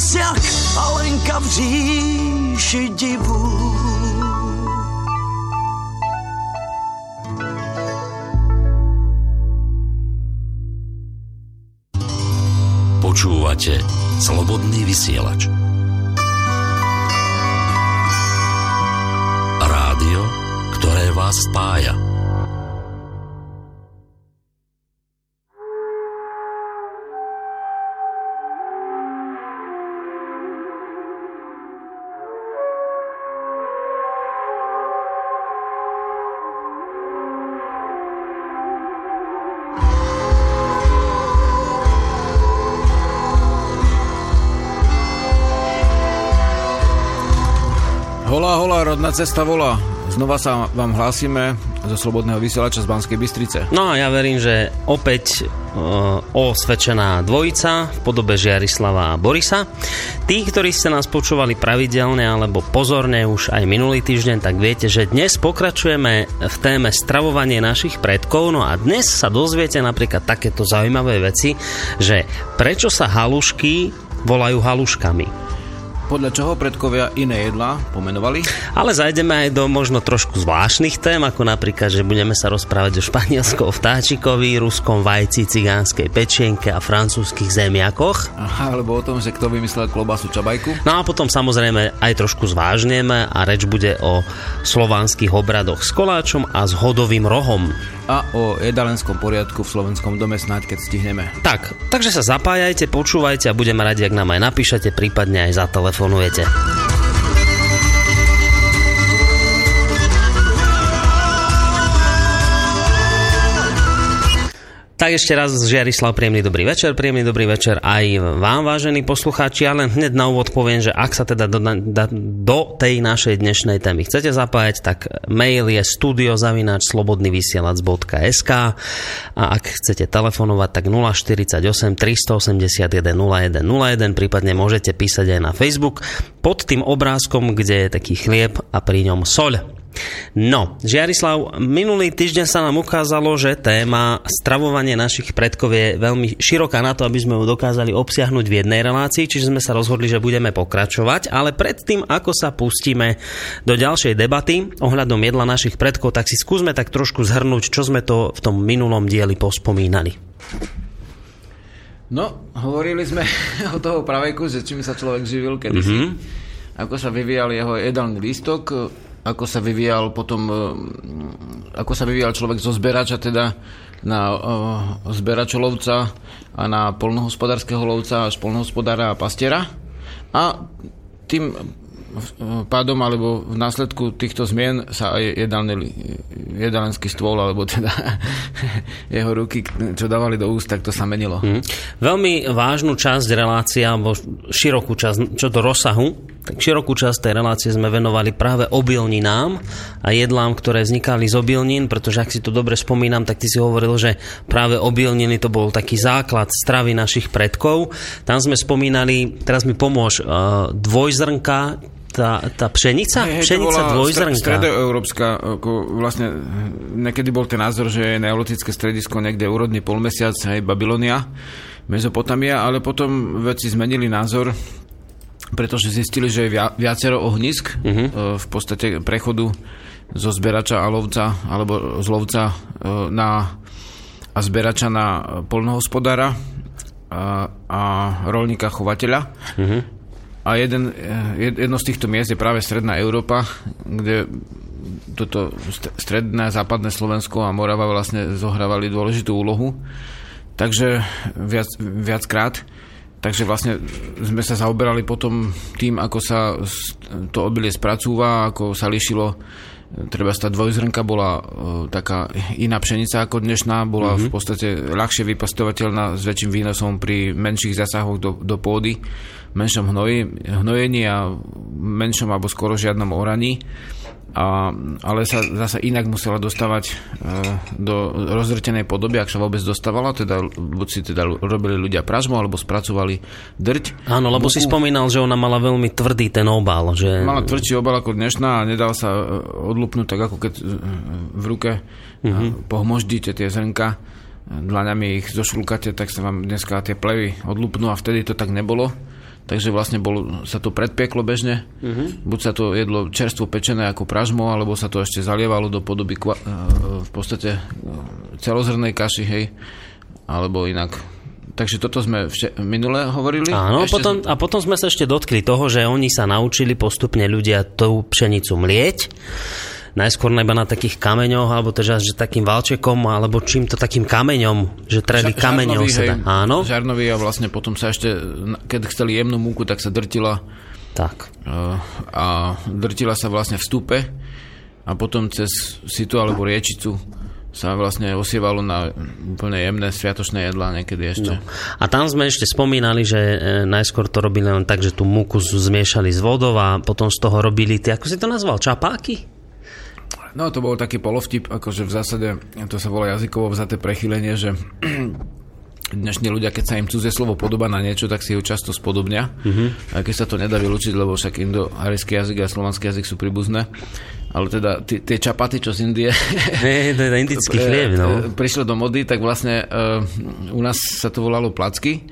čas jak Alenka v říši divu. Počúvate Slobodný vysielač. Rádio, ktoré vás spája. Hola, rodná cesta volá. Znova sa vám hlásime zo Slobodného vysielača z Banskej Bystrice. No a ja verím, že opäť uh, osvedčená dvojica v podobe Žiarislava a Borisa. Tí, ktorí ste nás počúvali pravidelne alebo pozorne už aj minulý týždeň, tak viete, že dnes pokračujeme v téme stravovanie našich predkov. No a dnes sa dozviete napríklad takéto zaujímavé veci, že prečo sa halušky volajú haluškami podľa čoho predkovia iné jedlá pomenovali. Ale zajdeme aj do možno trošku zvláštnych tém, ako napríklad, že budeme sa rozprávať o španielskom vtáčikovi, ruskom vajci, cigánskej pečienke a francúzskych zemiakoch. Aha, alebo o tom, že kto vymyslel klobasu čabajku. No a potom samozrejme aj trošku zvážneme a reč bude o slovanských obradoch s koláčom a s hodovým rohom. A o jedalenskom poriadku v slovenskom dome snáď, keď stihneme. Tak, takže sa zapájajte, počúvajte a budeme radi, ak nám aj napíšete, prípadne aj za Tak ešte raz, Žiarislav, príjemný dobrý večer, príjemný dobrý večer aj vám, vážení poslucháči. Ja len hneď na úvod poviem, že ak sa teda do, do, do tej našej dnešnej témy chcete zapájať, tak mail je studiozavináčslobodnyvysielac.sk a ak chcete telefonovať, tak 048 381 0101, prípadne môžete písať aj na Facebook pod tým obrázkom, kde je taký chlieb a pri ňom soľ. No, Žiarislav, minulý týždeň sa nám ukázalo, že téma stravovanie našich predkov je veľmi široká na to, aby sme ju dokázali obsiahnuť v jednej relácii, čiže sme sa rozhodli, že budeme pokračovať, ale predtým, ako sa pustíme do ďalšej debaty ohľadom jedla našich predkov, tak si skúsme tak trošku zhrnúť, čo sme to v tom minulom dieli pospomínali. No, hovorili sme o toho praveku, že čím sa človek živil kedysi, mm-hmm. ako sa vyvíjal jeho jedálny lístok, ako sa vyvíjal potom, e, ako sa vyvíjal človek zo zberača teda na uh, zberačolovca a na polnohospodárskeho lovca až polnohospodára a pastiera. A tým pádom alebo v následku týchto zmien sa aj jedálny, jedálenský stôl alebo teda jeho ruky, čo dávali do úst, tak to sa menilo. Hmm. Veľmi vážnu časť relácie alebo širokú časť, čo do rozsahu, tak širokú časť tej relácie sme venovali práve obilninám a jedlám, ktoré vznikali z obilnín, pretože ak si to dobre spomínam, tak ty si hovoril, že práve obilniny to bol taký základ stravy našich predkov. Tam sme spomínali, teraz mi pomôž, uh, dvojzrnka, tá, tá pšenica? Hey, pšenica dvojzrnka. Stredoeurópska, ako vlastne nekedy bol ten názor, že je neolitické stredisko niekde úrodný polmesiac, aj Babylonia, Mezopotamia, ale potom veci zmenili názor, pretože zistili, že je viacero ohnisk uh-huh. v podstate prechodu zo zberača a lovca, alebo z lovca e, na, a zberača na polnohospodára a, a rolníka chovateľa. Uh-huh. A jeden, jedno z týchto miest je práve Stredná Európa, kde toto stredné a západné Slovensko a Morava vlastne zohrávali dôležitú úlohu. Takže viac, viackrát. Takže vlastne sme sa zaoberali potom tým, ako sa to obilie spracúva, ako sa lišilo treba tá dvojzrnka bola uh, taká iná pšenica ako dnešná, bola mm-hmm. v podstate ľahšie vypastovateľná s väčším výnosom pri menších zásahoch do, do pôdy menšom hnoji, hnojení a menšom alebo skoro žiadnom oraní. A, ale sa zase inak musela dostávať e, do rozrtenej podoby, ak sa vôbec dostávala, teda buď si teda robili ľudia pražmu, alebo spracovali drť. Áno, lebo Buku. si spomínal, že ona mala veľmi tvrdý ten obal. Že... Mala tvrdší obal ako dnešná a nedal sa e, odlupnúť tak, ako keď e, v ruke mm-hmm. pohmoždíte tie zrnka dlaňami ich zošulkate, tak sa vám dneska tie plevy odlupnú a vtedy to tak nebolo takže vlastne bol, sa to predpieklo bežne. Uh-huh. Buď sa to jedlo čerstvo pečené ako pražmo, alebo sa to ešte zalievalo do podoby kva, e, v podstate e, celozrnej kaši, hej, alebo inak Takže toto sme vše- minule hovorili. Áno, ešte potom, a potom sme sa ešte dotkli toho, že oni sa naučili postupne ľudia tú pšenicu mlieť najskôr iba na takých kameňoch, alebo teda, že takým valčekom, alebo čím to takým kameňom, že treli Ža- kameňom sa dá. Áno. Žarnový a vlastne potom sa ešte, keď chceli jemnú múku, tak sa drtila tak. a drtila sa vlastne v stupe a potom cez situ alebo riečicu sa vlastne osievalo na úplne jemné sviatočné jedlá niekedy ešte. No. A tam sme ešte spomínali, že e, najskôr to robili len tak, že tú múku zmiešali s vodou a potom z toho robili tie, ako si to nazval, čapáky? No to bol taký polovtip, akože v zásade to sa volá jazykovo vzaté prechylenie, že dnešní ľudia, keď sa im cudzie slovo podoba na niečo, tak si ho často spodobnia. Mm-hmm. A keď sa to nedá vylúčiť, lebo však indoarijský jazyk a slovanský jazyk sú príbuzné. Ale teda tie čapaty, čo z Indie... Je, to je indický chlieb, no. Prišlo do mody, tak vlastne uh, u nás sa to volalo placky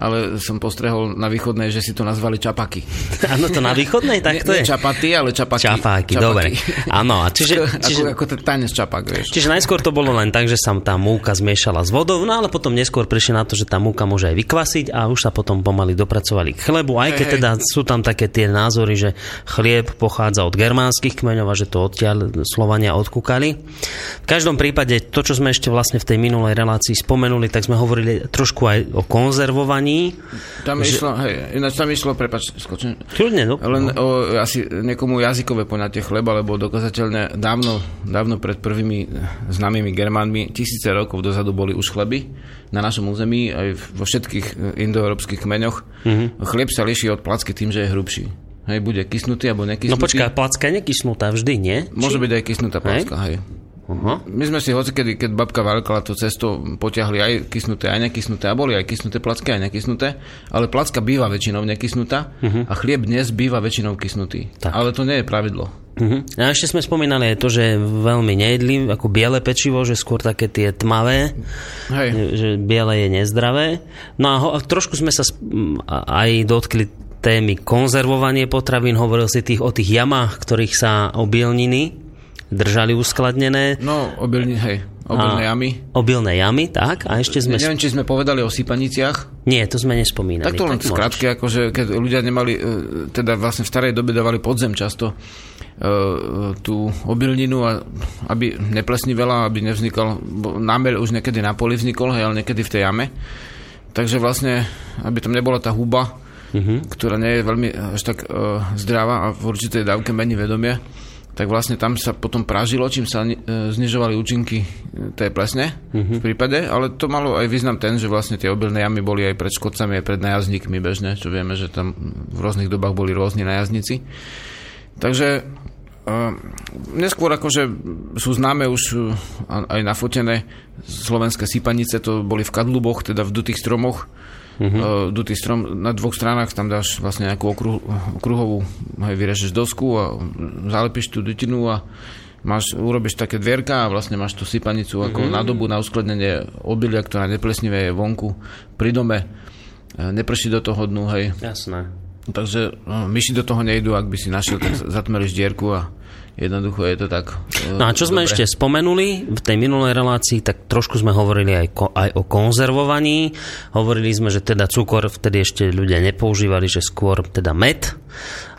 ale som postrehol na východnej, že si to nazvali čapaky. Áno, to na východnej, tak to je. čapaty, ale čapaky. Čapáky, dobre. Áno, a čiže... čiže ako, ako ten tanec čapak, vieš. Čiže najskôr to bolo len tak, že sa tá múka zmiešala s vodou, no ale potom neskôr prišli na to, že tá múka môže aj vykvasiť a už sa potom pomaly dopracovali k chlebu, aj keď hej, teda sú tam také tie názory, že chlieb pochádza od germánskych kmeňov a že to odtiaľ Slovania odkúkali. V každom prípade to, čo sme ešte vlastne v tej minulej relácii spomenuli, tak sme hovorili trošku aj o konzervovaní konaní. Tam že... išlo, hej, ináč tam išlo, prepač, skočím. Čudne, no. Len o, asi niekomu jazykové poňatie chleba, lebo dokazateľne dávno, dávno pred prvými známymi Germánmi, tisíce rokov dozadu boli už chleby na našom území, aj vo všetkých indoeurópskych kmeňoch. Mm-hmm. Chlieb sa líši od placky tým, že je hrubší. Hej, bude kysnutý alebo nekysnutý. No počkaj, placka je nekysnutá vždy, nie? Môže Či... byť aj kysnutá placka, hej. hej. Uh-huh. My sme si hoci, kedy, keď babka valkala tú cestu, potiahli aj kysnuté, aj nekysnuté a boli aj kysnuté placky, aj nekysnuté, ale placka býva väčšinou nekysnutá uh-huh. a chlieb dnes býva väčšinou kysnutý. Tak. Ale to nie je pravidlo. Uh-huh. A ešte sme spomínali aj to, že veľmi nejedli ako biele pečivo, že skôr také tie tmavé, Hej. že biele je nezdravé. No a, ho, a trošku sme sa sp- aj dotkli témy konzervovanie potravín, hovoril si tých, o tých jamách, ktorých sa obielniny držali uskladnené. No, obilne, hej, obilné jamy. Obilné jamy, tak. A ešte sme... Neviem, či sme povedali o sypaniciach. Nie, to sme nespomínali. Tak to len tak skrátke, akože keď ľudia nemali, e, teda vlastne v starej dobe dávali podzem často e, tú obilninu, a, aby neplesnivela, aby nevznikol, námer už niekedy na poli vznikol, hej, ale niekedy v tej jame. Takže vlastne, aby tam nebola tá huba, uh-huh. ktorá nie je veľmi až tak uh, zdravá a v určitej dávke mení vedomie, tak vlastne tam sa potom pražilo, čím sa e, znižovali účinky e, tej plesne mm-hmm. v prípade, ale to malo aj význam ten, že vlastne tie obilné jamy boli aj pred škodcami, aj pred najazdníkmi bežne, čo vieme, že tam v rôznych dobách boli rôzni najazdníci. Takže uh, neskôr akože sú známe už aj nafotené slovenské sypanice, to boli v kadluboch, teda v dutých stromoch, uh-huh. dutý strom, na dvoch stranách tam dáš vlastne nejakú okruh, okruhovú, hej, vyrežeš dosku a zalepíš tú dutinu a máš, urobíš také dvierka a vlastne máš tú sypanicu ako uh-huh. nádobu na uskladnenie obilia, ktorá neplesnivé je vonku pri dome. E, neprší do toho dnu, hej. Jasné. Takže no, myši do toho nejdu, ak by si našiel, tak zatmelíš dierku a Jednoducho je to tak. No a čo dobre. sme ešte spomenuli v tej minulej relácii, tak trošku sme hovorili aj, ko, aj o konzervovaní. Hovorili sme, že teda cukor vtedy ešte ľudia nepoužívali, že skôr teda med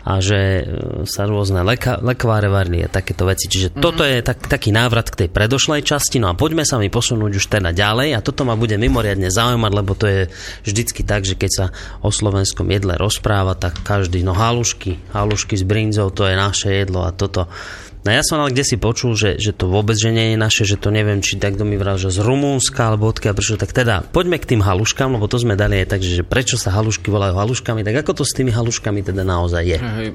a že e, sa rôzne leka, lekváre varili a takéto veci. Čiže mm-hmm. toto je tak, taký návrat k tej predošlej časti. No a poďme sa mi posunúť už teda ďalej a toto ma bude mimoriadne zaujímať, lebo to je vždycky tak, že keď sa o slovenskom jedle rozpráva, tak každý, no halušky, halušky s brinzou, to je naše jedlo a toto No ja som ale kde si počul, že, že to vôbec že nie je naše, že to neviem, či tak mi vral, že z Rumúnska alebo odkiaľ prišlo. Tak teda poďme k tým haluškám, lebo to sme dali aj tak, že prečo sa halušky volajú haluškami, tak ako to s tými haluškami teda naozaj je? Hej,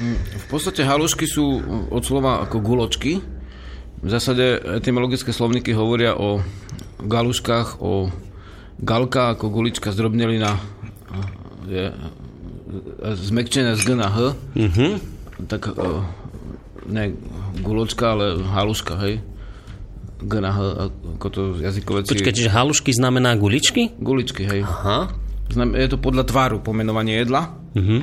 mm, v podstate halušky sú od slova ako guločky. V zásade etymologické slovníky hovoria o galuškách, o galka ako gulička zdrobnelina je zmekčené z G na H. Uh-huh. Tak ne guločka, ale haluška, hej? G na H, ako to jazykové... Počkaj, čiže halušky znamená guličky? Guličky, hej. Aha. Je to podľa tváru pomenovanie jedla. Uh-huh.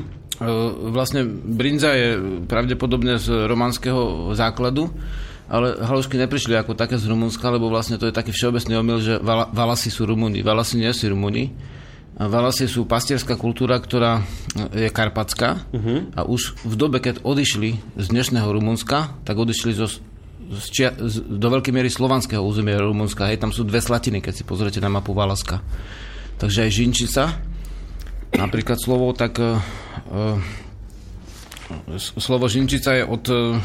Vlastne brinza je pravdepodobne z románskeho základu, ale halušky neprišli ako také z Rumunska, lebo vlastne to je taký všeobecný omyl, že vala, Valasi sú Rumúni. Valasi nie sú Rumúni. Valasi sú pastierská kultúra, ktorá je karpacká uh-huh. a už v dobe, keď odišli z dnešného Rumunska, tak odišli zo, z čia, z, do veľkej miery slovanského územia Rumunska. Hej, tam sú dve slatiny, keď si pozriete na mapu Valaska. Takže aj Žinčica, napríklad slovo, tak uh, slovo Žinčica je od... Uh,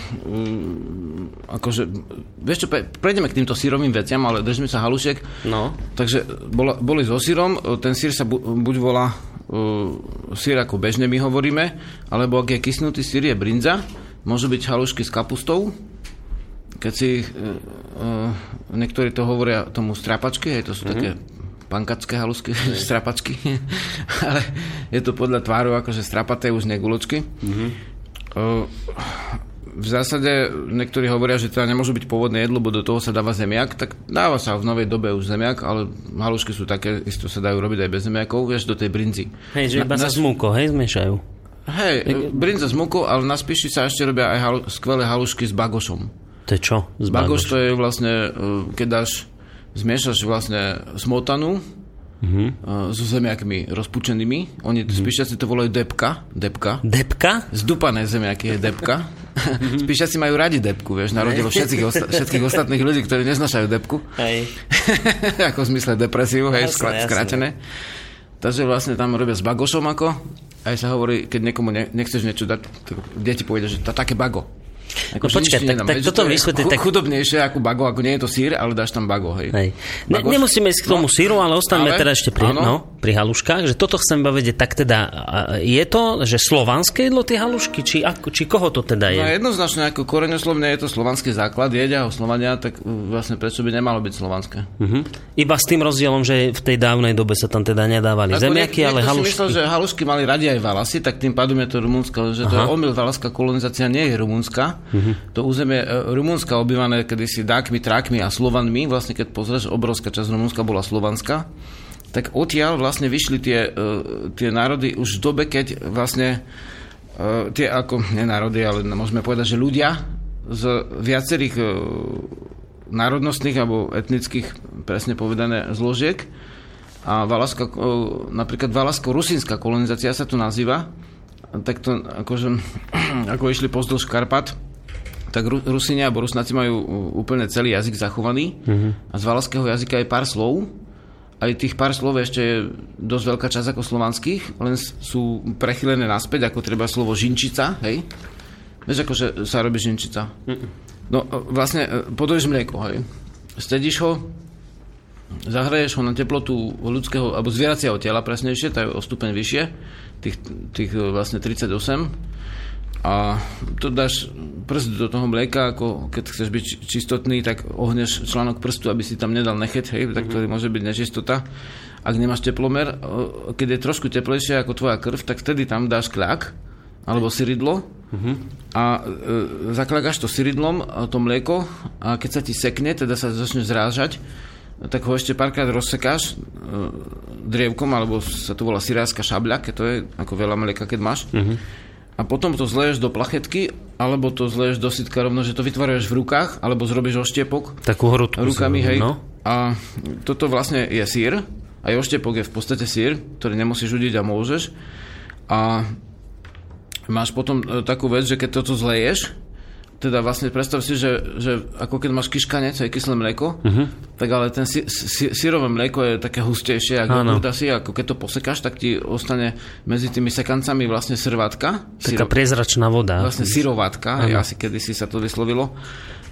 akože, vieš čo, prejdeme k týmto sírovým veciam, ale držme sa halušek. No. Takže bola, boli so sírom, ten sír sa bu, buď volá uh, sír ako bežne my hovoríme, alebo ak je kysnutý sír je brinza, môžu byť halušky s kapustou, keď si uh, uh, niektorí to hovoria tomu strapačky, hej, to sú mm-hmm. také pankacké halusky, strapačky, ale je to podľa tváru akože strapaté už neguločky. Mm-hmm. V zásade niektorí hovoria, že teda nemôže byť pôvodné jedlo, bo do toho sa dáva zemiak, tak dáva sa v novej dobe už zemiak, ale halušky sú také, isto sa dajú robiť aj bez zemiakov, vieš, do tej brinzy. Hej, že iba sa s múkou, hej, zmiešajú. Hej, brinza s múkou, ale na spíši sa ešte robia aj halu, skvelé halušky s bagošom. To je čo? Z bagoš to je vlastne, keď dáš zmiešaš vlastne smotanu uh-huh. so zemiakmi rozpučenými. Oni uh-huh. spíšaci to volajú depka. Depka. Depka? Zdupané zemiaky je depka. Uh-huh. spíšaci majú radi depku, vieš, na rozdiel všetkých, osta- všetkých ostatných ľudí, ktorí neznašajú depku. Hej. ako v zmysle depresiu, hej, skra- skrátené. Takže vlastne tam robia s bagošom ako. Aj sa hovorí, keď niekomu ne- nechceš niečo dať, tak deti povedia, že to také bago. Ako no počkaj, tak, tak toto vysvetli. Tak... Chudobnejšie ako bago, ako nie je to sír, ale dáš tam bago, hej. hej. Ne, nemusíme ísť k tomu no, síru, ale ostaňme teda ešte pri, no, pri haluškách, že toto chcem vedieť, tak teda je to, že slovanské jedlo tie halušky, či, ako, či koho to teda je? No jednoznačne ako koreňoslovne je to slovanský základ, jedia ho Slovania, tak vlastne prečo by nemalo byť slovanské. Uh-huh. Iba s tým rozdielom, že v tej dávnej dobe sa tam teda nedávali ako zemiaky, ale halušky. Si myslel, že halušky mali radi aj valasy, tak tým pádom je to rumúnska, že to Aha. je omyl, valaská kolonizácia nie je rumúnska, Uh-huh. To územie e, Rumunska obývané kedysi dákmi, trákmi a Slovanmi, vlastne keď pozrieš, obrovská časť Rumunska bola Slovanská, tak odtiaľ vlastne vyšli tie, e, tie národy už v dobe, keď vlastne e, tie ako, ne národy, ale môžeme povedať, že ľudia z viacerých národnostných alebo etnických, presne povedané, zložiek a Valaska, napríklad Valasko-Rusínska kolonizácia sa tu nazýva, tak to akože, ako išli pozdĺž Karpat, tak Rusini alebo Rusnáci majú úplne celý jazyk zachovaný uh-huh. a z valaského jazyka je pár slov. Aj tých pár slov ešte je dosť veľká časť ako slovanských, len sú prechylené naspäť, ako treba slovo žinčica, hej? Vieš, ako že sa robí žinčica? Uh-uh. No, vlastne e, podoješ mlieko, hej? Stedíš ho, zahraješ ho na teplotu ľudského, alebo zvieracieho tela presnejšie, to je o stupeň vyššie, tých, tých e, vlastne 38 a to dáš prst do toho mlieka, ako keď chceš byť čistotný, tak ohneš článok prstu, aby si tam nedal nechet, hej, tak to mm-hmm. môže byť nečistota. Ak nemáš teplomer, keď je trošku teplejšie ako tvoja krv, tak vtedy tam dáš kľak, alebo syridlo uh-huh. a e, zaklagáš to syridlom, to mlieko a keď sa ti sekne, teda sa začne zrážať, tak ho ešte párkrát rozsekáš e, drievkom, alebo sa to volá sirárska šabľa, keď to je ako veľa mlieka, keď máš. Uh-huh a potom to zleješ do plachetky, alebo to zleješ do sitka rovno, že to vytváraš v rukách, alebo zrobíš oštiepok. Takú hrudku. Rukami, hej. No. A toto vlastne je sír. Aj oštiepok je v podstate sír, ktorý nemusíš udiť a môžeš. A máš potom e, takú vec, že keď toto zleješ, teda vlastne predstav si, že, že ako keď máš kiškanec, aj kyslé mlieko, uh-huh. tak ale ten si, si, sírové mlieko je také hustejšie, ako jogurt asi, ako keď to posekáš, tak ti ostane medzi tými sekancami vlastne srvátka. Taká syro, priezračná voda. Vlastne syrovátka, je asi kedysi sa to vyslovilo.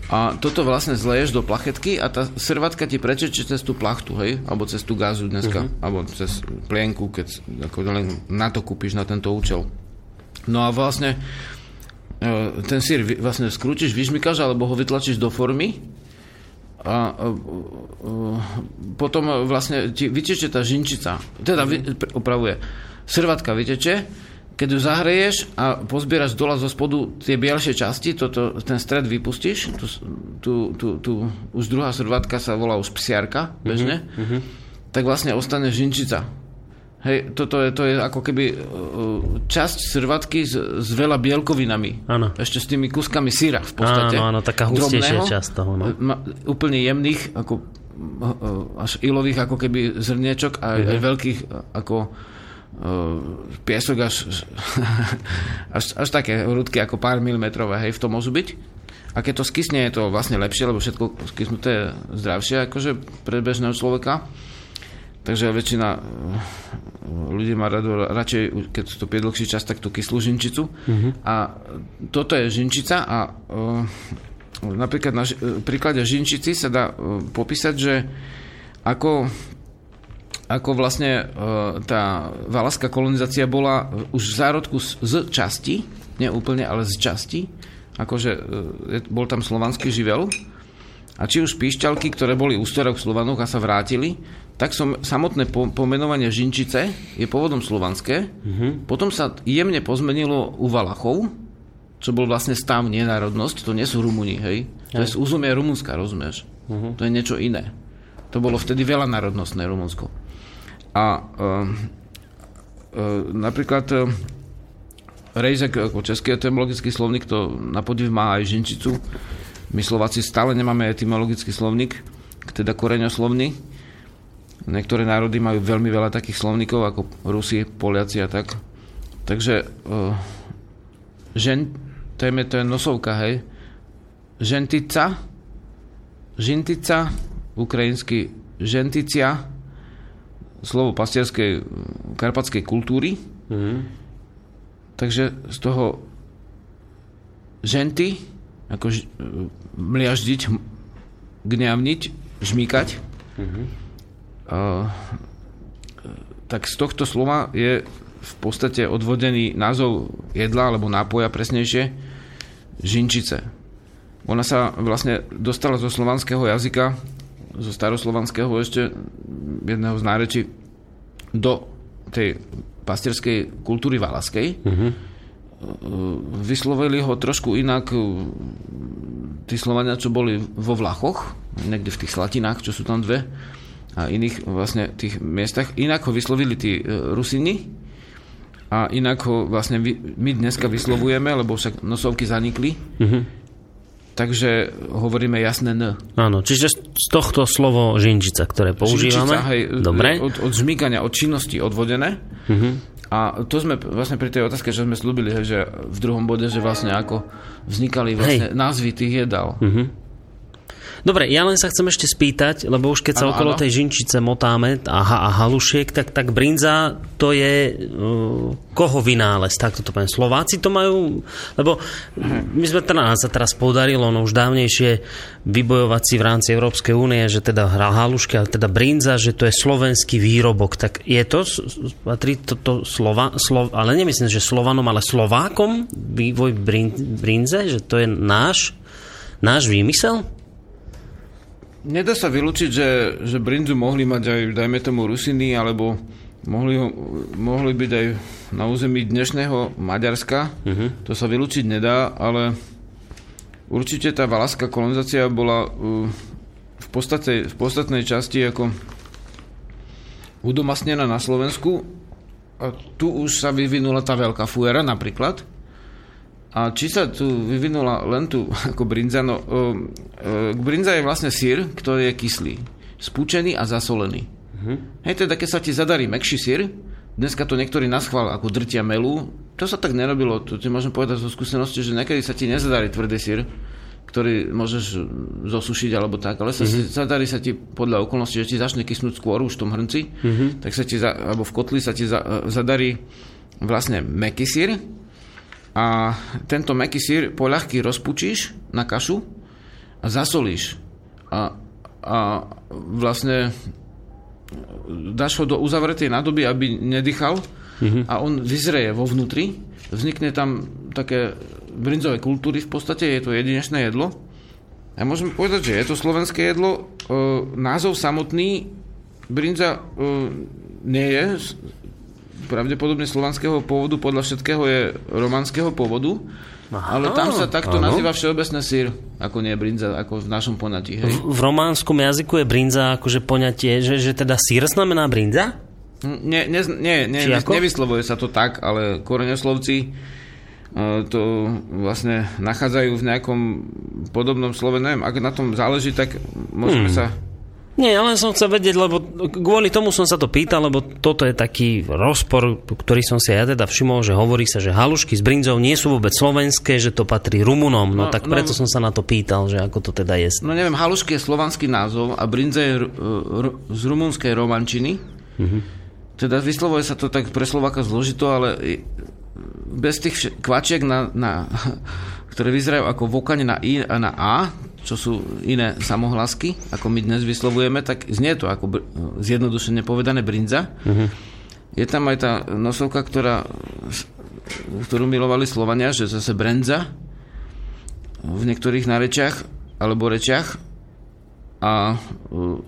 A toto vlastne zleješ do plachetky a tá srvátka ti prečeče cez tú plachtu, hej? Alebo cez tú gázu dneska, uh-huh. alebo cez plienku, keď ako len na to kúpiš na tento účel. No a vlastne ten sír vlastne skrútiš, vyžmykáš alebo ho vytlačíš do formy a e, e, potom vlastne ti vyteče tá žinčica, teda mm-hmm. opravuje, srvatka vyteče, keď ju zahreješ a pozbieraš dole zo spodu tie bielšie časti, toto, ten stred vypustíš, tu, tu, tu, tu už druhá srvatka sa volá už psiarka, bežne, mm-hmm. tak vlastne ostane žinčica. Hej, toto je, to je ako keby uh, časť srvatky s, s veľa bielkovinami. Áno. Ešte s tými kuskami syra v podstate. Áno, áno, taká hustejšia časť toho, no. ma, úplne jemných, ako až ilových ako keby zrniečok a Mhm. aj veľkých ako piesok až, až, až také hrudky ako pár milimetrové, hej, v tom môžu byť. A keď to skysne, je to vlastne lepšie, lebo všetko skysnuté je zdravšie akože pre bežného človeka. Takže väčšina eh, ľudí má rado, radšej, keď to pije dlhší čas, tak tú kyslú žinčicu. A toto je žinčica a uh, napríklad na eh, príklade žinčici sa dá uh, popísať, že ako ako vlastne uh, tá valaská kolonizácia bola už v zárodku z, z časti, nie úplne, ale z časti, akože je, bol tam slovanský živel, a či už píšťalky, ktoré boli u starých Slovanov a sa vrátili, tak som, samotné po, pomenovanie Žinčice je pôvodom slovanské. Mm-hmm. Potom sa jemne pozmenilo u Valachov, čo bol vlastne stav, nie národnosť. To nie sú Rumúni, hej? To je z územie Rumunska, rozumieš? Mm-hmm. To je niečo iné. To bolo vtedy veľa národnostné Rumunsko. A uh, uh, napríklad uh, Rejzek ako český etymologický slovník to na podiv má aj Žinčicu. My Slováci stále nemáme etymologický slovník, teda koreňoslovný. Niektoré národy majú veľmi veľa takých slovníkov, ako Rusi, Poliaci a tak. Takže uh, žen, to je, to je nosovka, hej. Žentica, žintica, ukrajinsky ženticia, slovo pastierskej karpatskej kultúry. Mhm. Takže z toho ženty, ako ž, mliaždiť, hm- gňavniť, žmýkať, uh, tak z tohto slova je v podstate odvodený názov jedla alebo nápoja presnejšie žinčice. Ona sa vlastne dostala zo slovanského jazyka, zo staroslovanského ešte jedného z nárečí do tej pastierskej kultúry valaskej. Uh-huh. Vyslovili ho trošku inak uh, tí Slovania, čo boli vo Vlachoch, niekde v tých Slatinách, čo sú tam dve, a iných vlastne tých miestach. Inak ho vyslovili tí uh, Rusini a inak ho vlastne my dneska vyslovujeme, lebo však nosovky zanikli. Uh-huh. Takže hovoríme jasné N. Áno, čiže z tohto slovo žinčica, ktoré používame. Žinčica, hej, Dobre. Od, od žmýkania, od činnosti odvodené. Uh-huh. A to sme vlastne pri tej otázke, že sme slúbili, že v druhom bode, že vlastne ako vznikali vlastne Hej. názvy tých jedál. Mhm. Dobre, ja len sa chcem ešte spýtať, lebo už keď sa Áno, okolo áno. tej žinčice motáme a, ha- a halušiek, tak, tak brinza to je uh, koho vynález, takto to poviem. Slováci to majú, lebo my sme teda, nám sa teraz podarilo no už dávnejšie vybojovať si v rámci Európskej únie, že teda hra halušky, ale teda brinza, že to je slovenský výrobok. Tak je to, patrí to, to slova, slov, ale nemyslím, že Slovanom, ale Slovákom vývoj brin, brinze, že to je náš, náš výmysel? Nedá sa vylúčiť, že, že brinzu mohli mať aj, dajme tomu, Rusiny, alebo mohli, ho, mohli byť aj na území dnešného Maďarska. Uh-huh. To sa vylúčiť nedá, ale určite tá valaská kolonizácia bola uh, v, podstate, v podstatnej časti ako udomasnená na Slovensku. A tu už sa vyvinula tá veľká fuera napríklad. A či sa tu vyvinula len tu ako brinza, no uh, brinza je vlastne sír, ktorý je kyslý, spúčený a zasolený. Uh-huh. Hej, teda keď sa ti zadarí mekší sír, dneska to niektorí naschvál ako drtia melú, to sa tak nerobilo, to ti môžem povedať zo skúsenosti, že niekedy sa ti nezadarí tvrdý sír, ktorý môžeš zosušiť alebo tak, ale sa uh-huh. zadarí sa ti podľa okolností, že ti začne kysnúť skôr už v tom hrnci, uh-huh. tak sa ti, za, alebo v kotli sa ti za, zadarí vlastne meký sír, a tento meký sír poľahky rozpučíš na kašu a zasolíš. A, a vlastne dáš ho do uzavretej nádoby, aby nedýchal mm-hmm. a on vyzreje vo vnútri. Vznikne tam také brinzové kultúry v podstate, je to jedinečné jedlo. A môžem povedať, že je to slovenské jedlo. E, názov samotný brinza e, nie je pravdepodobne slovanského pôvodu, podľa všetkého je romanského pôvodu, Aha, ale tam sa takto áno. nazýva všeobecné sír, ako nie brinza, ako v našom poňatí. Hej? V, v románskom jazyku je brinza akože poňatie, že, že teda sír znamená brinza? Nie, nie, nie, nie, Či ako? nevyslovuje sa to tak, ale koreňoslovci e, to vlastne nachádzajú v nejakom podobnom slove. Neviem, ak na tom záleží, tak môžeme Hmm. sa... Nie, ale som chcel vedieť, lebo kvôli tomu som sa to pýtal, lebo toto je taký rozpor, ktorý som si ja teda všimol, že hovorí sa, že halušky s brinzou nie sú vôbec slovenské, že to patrí Rumunom. No, No, tak no- preto som sa na to pýtal, že ako to teda je. No neviem, halušky je slovanský názov a brinza je r- r- z rumunskej romančiny. Teda vyslovuje sa to tak pre Slováka zložito, ale bez tých vš- kvačiek, na, na, ktoré vyzerajú ako vokane na I a na A, čo sú iné samohlasky, ako my dnes vyslovujeme, tak znie to ako br- zjednodušene povedané brinza. Je tam aj tá nosovka, ktorá, ktorú milovali Slovania, že zase brenza v niektorých narečiach alebo rečiach a uh,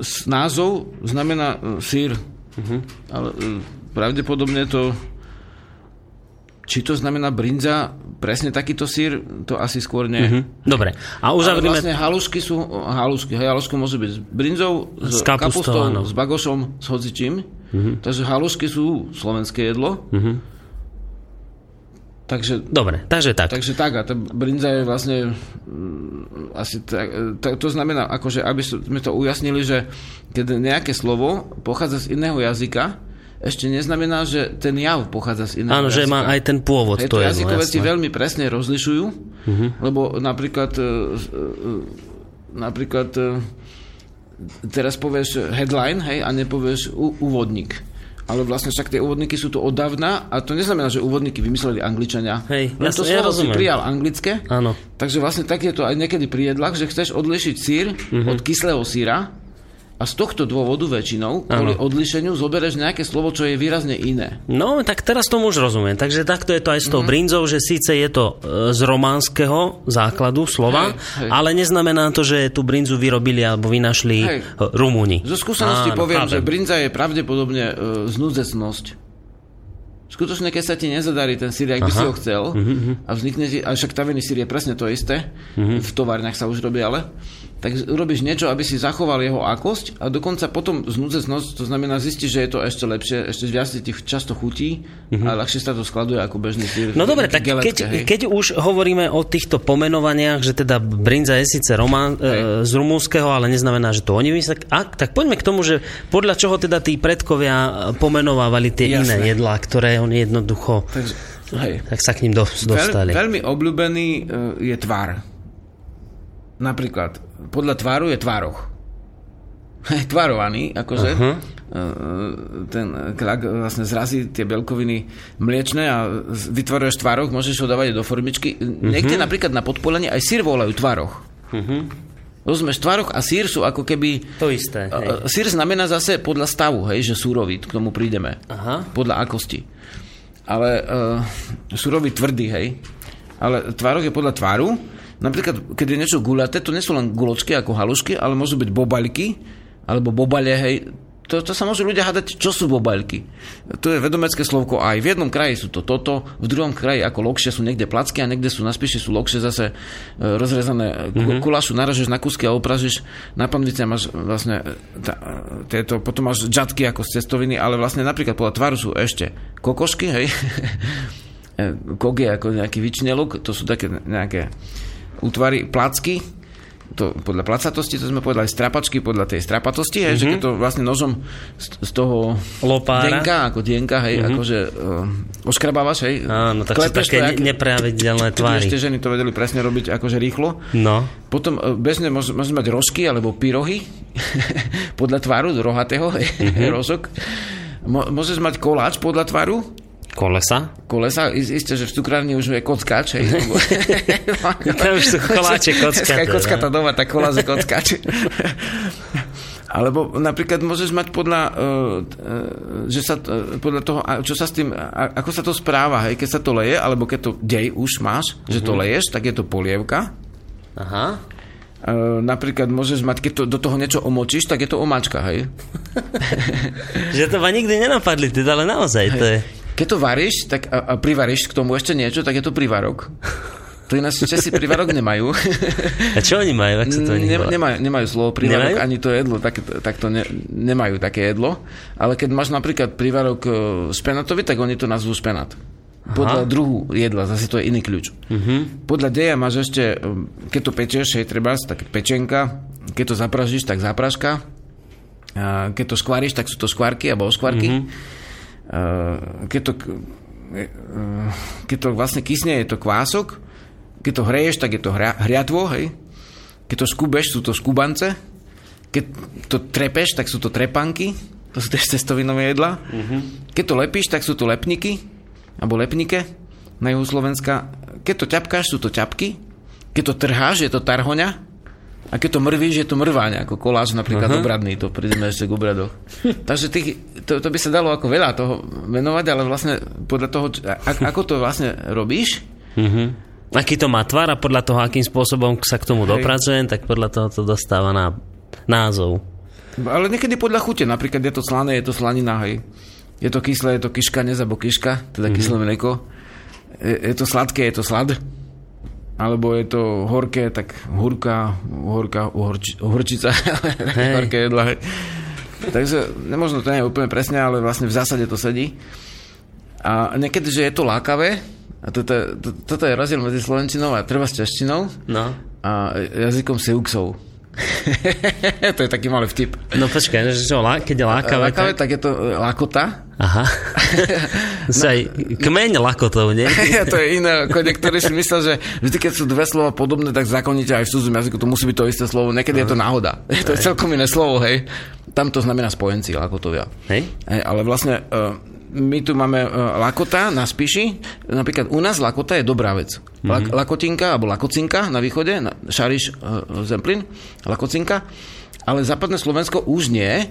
s názov znamená uh, sír. Ale uh, pravdepodobne to či to znamená brinza, presne takýto sír, to asi skôr nie. Hm. Dobre, a Ale uzavrime... vlastne halušky sú halušky. Halušky môžu byť s brinzou, s, S kapustou, kapustou, áno. s bagošom, s hocičím. Takže halušky sú slovenské jedlo. Takže Dobre, takže tak. Takže tak, a tá brinza je vlastne mm, asi tak, to, to znamená, akože, aby sme to ujasnili, že keď nejaké slovo pochádza z iného jazyka, ešte neznamená, že ten jav pochádza z iného Áno, jazyka. že má aj ten pôvod. Hej, to jazykoveci jasné. veľmi presne rozlišujú, lebo napríklad e, e, napríklad e, teraz povieš headline, hej, a nepovieš úvodník. Ale vlastne však tie úvodníky sú tu od dávna a to neznamená, že úvodníky vymysleli Angličania. Hej, Len jasne, to ja slovo si rozumiem. prijal anglické, Áno. takže vlastne tak je to aj niekedy pri jedlách, že chceš odlišiť sír Mhm. od kyslého síra a z tohto dôvodu väčšinou, kvôli Áno. odlišeniu, zobereš nejaké slovo, čo je výrazne iné. No, tak teraz tomu už rozumiem. Takže takto je to aj s tou brinzou, že síce je to e, z románskeho základu slova, Hej, hej. ale neznamená to, že tú brinzu vyrobili alebo vynašli Hej. e, Rumúni. Zo skúsenosti Áno, poviem, chápem. že brinza je pravdepodobne e, znúdzecnosť. Skutočne, keď sa ti nezadarí ten sír, ak by si ho chcel, a vznikne ti, a však tavený sír je presne to isté, v továrniach sa už robí ale, tak urobíš niečo, aby si zachoval jeho akosť a dokonca potom znúdzecnosť, to znamená zistíš, že je to ešte lepšie, ešte viac ti často chutí a ľahšie sa to skladuje ako bežný sír. No dobre, tak geletké, keď, hej. keď už hovoríme o týchto pomenovaniach, že teda brinza je síce román, e, z rumúnskeho, ale neznamená, že to oni tak, ak, tak poďme k tomu, že podľa čoho teda tí predkovia pomenovávali tie Jasné. iné jedlá, ktoré oni jednoducho, Takže, hej. tak sa k ním do, dostali. Veľ, veľmi obľúbený e, je tvar. Napríklad, podľa tvaru je tvároch. Tvarovaný, akože. E, ten krak vlastne zrazí tie bielkoviny mliečne a vytvaruješ tvároch, môžeš ho dávať do formičky. Niekde napríklad na podpolení aj sír volajú tvároch. Rozumieš, tvároch a sír sú ako keby... To isté, hej. E, Sír znamená zase podľa stavu, hej, že súrový, k tomu prídeme. Aha. Podľa akosti. Ale uh, súrový tvrdý, hej. Ale tvároch je podľa tváru. Napríklad, keď je niečo gulaté, to nie sú len guločky ako halušky, ale môžu byť bobaľky, alebo bobale, hej. To, to sa môžu ľudia hádať, čo sú bobaľky. To je vedomecké slovko aj. V jednom kraji sú to toto, v druhom kraji ako lokšie sú niekde placky a niekde sú na spíši sú lokšie zase e, rozrezané mm-hmm. kulašu, naražeš na kusky a opražíš na panvice máš vlastne e, tá, e, tieto, potom máš džatky ako z cestoviny, ale vlastne napríklad podľa tvaru sú ešte kokošky, hej. E, Kok je ako nejaký vyčneluk, to sú také nejaké útvary, placky, to podľa placatosti, to sme povedali strapačky podľa tej strapatosti, hej, mm-hmm. že keď to vlastne nožom z, z toho Lopára. denka, ako dienka, hej, mm-hmm. akože uh, oškrabávaš, hej, Áno, tak klepeš také to, jak- nepravidelné tvary. Ešte ženy to vedeli presne robiť akože rýchlo. No. Potom e, bežne môže, môže mať rožky alebo pyrohy podľa tvaru, rohatého, mm-hmm. rožok. Mo, môžeš mať koláč podľa tvaru, Kolesa. kolesa, is- isté, že v cukrárni už je kockač, hej. Tam už sú koláče kockaté, kockata no. doma, tak koláč je kockač. Alebo napríklad môžeš mať podľa, uh, uh, že sa, uh, podľa toho, a čo sa s tým, ako sa to správa, hej, keď sa to leje, alebo keď to dej už máš, že to leješ, tak je to polievka. Aha. Napríklad môžeš mať, keď to, do toho niečo omočíš, tak je to omáčka, hej. Že to ma nikdy nenapadli, teda, ale naozaj to je... Keď to varíš tak a, a privaríš k tomu ešte niečo, tak je to privarok. To ináč Česi prívarok nemajú. A čo oni majú? Ak to ne, nemajú, nemajú slovo prívarok, Nemajú? ani to jedlo, tak, tak to ne, nemajú také jedlo. Ale keď máš napríklad prívarok e, špenátový, tak oni to nazvú špenát. Podľa druhu jedla, zase to je iný kľúč. Mhm. Podľa deja máš ešte, e, keď to pečieš, hej, treba, tak pečenka, keď to zapražíš, tak zapražka, keď to skváriš, tak sú to skvárky alebo oskvárky. Mhm. A keď to, e, e, keď to vlastne kysne, je to kvások, keď to hreješ, tak je to hria, hriatvo, hej. Keď to skúbeš, sú to skúbance. Keď to trepeš, tak sú to trepanky. To sú tiež cestovinové jedla. Keď to lepíš, tak sú to lepníky. Alebo lepnike na juhu Slovenska. Keď to ťapkáš, sú to ťapky. Keď to trháš, je to tarhoňa. A keď to mrvíš, je to mrváň, ako koláč napríklad uh-huh. obradný, to prídeme ešte k obradoch. Takže tých, to, to by sa dalo ako veľa toho menovať, ale vlastne podľa toho, a, ako to vlastne robíš, Mhm. Aký to má tvar a podľa toho, akým spôsobom sa k tomu Hej. dopracujem, tak podľa toho to dostáva na názov. Ale niekedy podľa chute, napríklad je to slané, je to slanina, hej. Je to kyslé, je to kiškanec alebo kiška, teda mm-hmm. kyslé mlieko. Je, je to sladké, je to slad. Alebo je to horké, tak hurka, horká, uhorči, uhorčica, Hej. horké jedla, hej. Takže nemožno to nie je úplne presne, ale vlastne v zásade to sedí. A niekedy, že je to lákavé, a toto, to, toto je rozdiel medzi slovenčinou a treba s češtinou No. a jazykom seuxov. to je taký malý vtip. No počkaj, že čo, keď je lákavé, Lákavé, tak... tak je to e, lakota. Aha. Sa aj kmeň lakotov, nie? to je iné, ako niektorí si myslel, že vždy, keď sú dve slova podobné, tak zákonite aj v cudzom jazyku to musí byť to isté slovo. Niekedy je to náhoda. to je celkom iné slovo, hej. Tam to znamená spojenci, lakotovia. Hej? Hej, ale vlastne e, my tu máme uh, lakota na spíši. Napríklad u nás lakota je dobrá vec. Mhm. Lak, lakotinka alebo lakocinka na východe, na Šariš, uh, Zemplín, lakocinka. Ale západné Slovensko už nie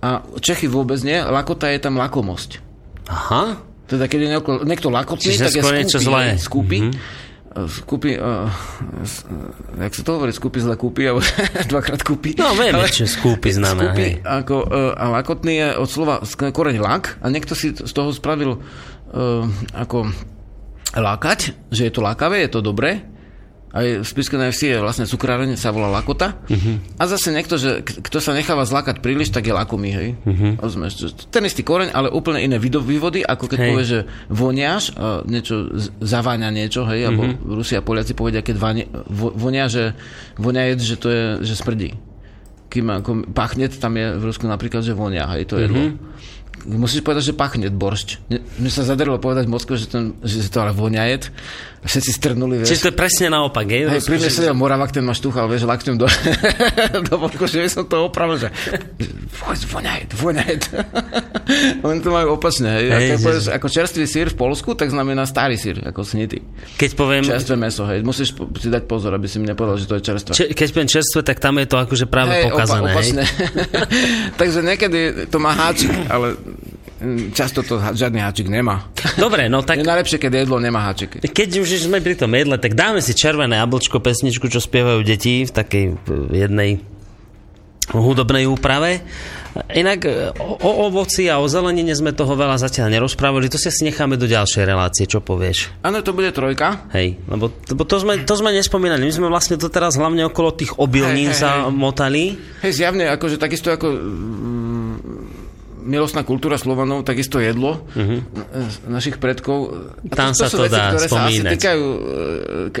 a Čechy vôbec nie. Lakota je tam lakomosť. Aha. Teda keď je niekto, niekto lakotný, Čiže tak je skúpi. zlé. Skúpi. Mhm. Skúpi, uh, jak sa to hovorí, skúpi zle kúpi, alebo dvakrát kúpi. No vieme, čo skúpi znamená, Skúpi, hej. ako, uh, a lakotný je od slova koreň lak a niekto si z toho spravil uh, ako lákať, že je to lákavé, je to dobré. Aj v Spiske na vsi je vlastne cukráreň, sa volá lakota. Uh-huh. A zase niekto, že kto sa necháva zlákať príliš, tak je lakomý, hej. Uh-huh. Rozumieš, ten istý koreň, ale úplne iné vývody, ako keď Hej. povieš, že voniaš, uh, niečo zaváňa niečo, hej, alebo Rusi a Poliaci povedia, keď vani, vo, vonia, že vonia je, že to je, že smrdí. Kým ako pachne, tam je v Rusku napríklad, že vonia, hej, to jedlo. Musíš povedať, že pachne boršť. Ne- Mne sa zadarilo povedať Moskve, že, ten, že to ale vonia jed. A všetci strnuli, vieš. Čiže to je presne naopak, hej? Hej, pri mne sedel Moravak, ten ma štúchal, vieš, lakťom do, do boku, že som to opravil, že "Vo- voňaj, voňaj. Len to majú opačne, hej. Hej, keď povieš, ako čerstvý sír v Polsku, tak znamená starý sír, ako snitý. Keď poviem, Čerstvé meso, hej. Musíš si dať pozor, aby si mi nepovedal, že to je čerstvé. če, keď poviem čerstvé, tak tam je to akože práve Hej, pokazané, hej? opačne. Takže niekedy to má háčik, ale často to žiadny háčik nemá. Dobre, no tak Je najlepšie, keď jedlo nemá háčiky. Keď už sme pri tom jedle, tak dáme si červené jablčko, pesničku, čo spievajú deti v takej jednej hudobnej úprave. Inak e, o, o ovoci a o zelenine sme toho veľa zatiaľ nerozprávali, to si asi necháme do ďalšej relácie, čo povieš? Áno, to bude trojka. Hej, lebo, lebo to, sme, to sme nespomínali, my sme vlastne to teraz hlavne okolo tých obilnín Hej, hej, sa hej. motali. Hej, zjavne, akože takisto ako mm, milostná kultúra Slovanov, takisto jedlo uh-huh. našich predkov. A. Tam sa to sú veci, dá ktoré sa asi spomínať. týkajú e,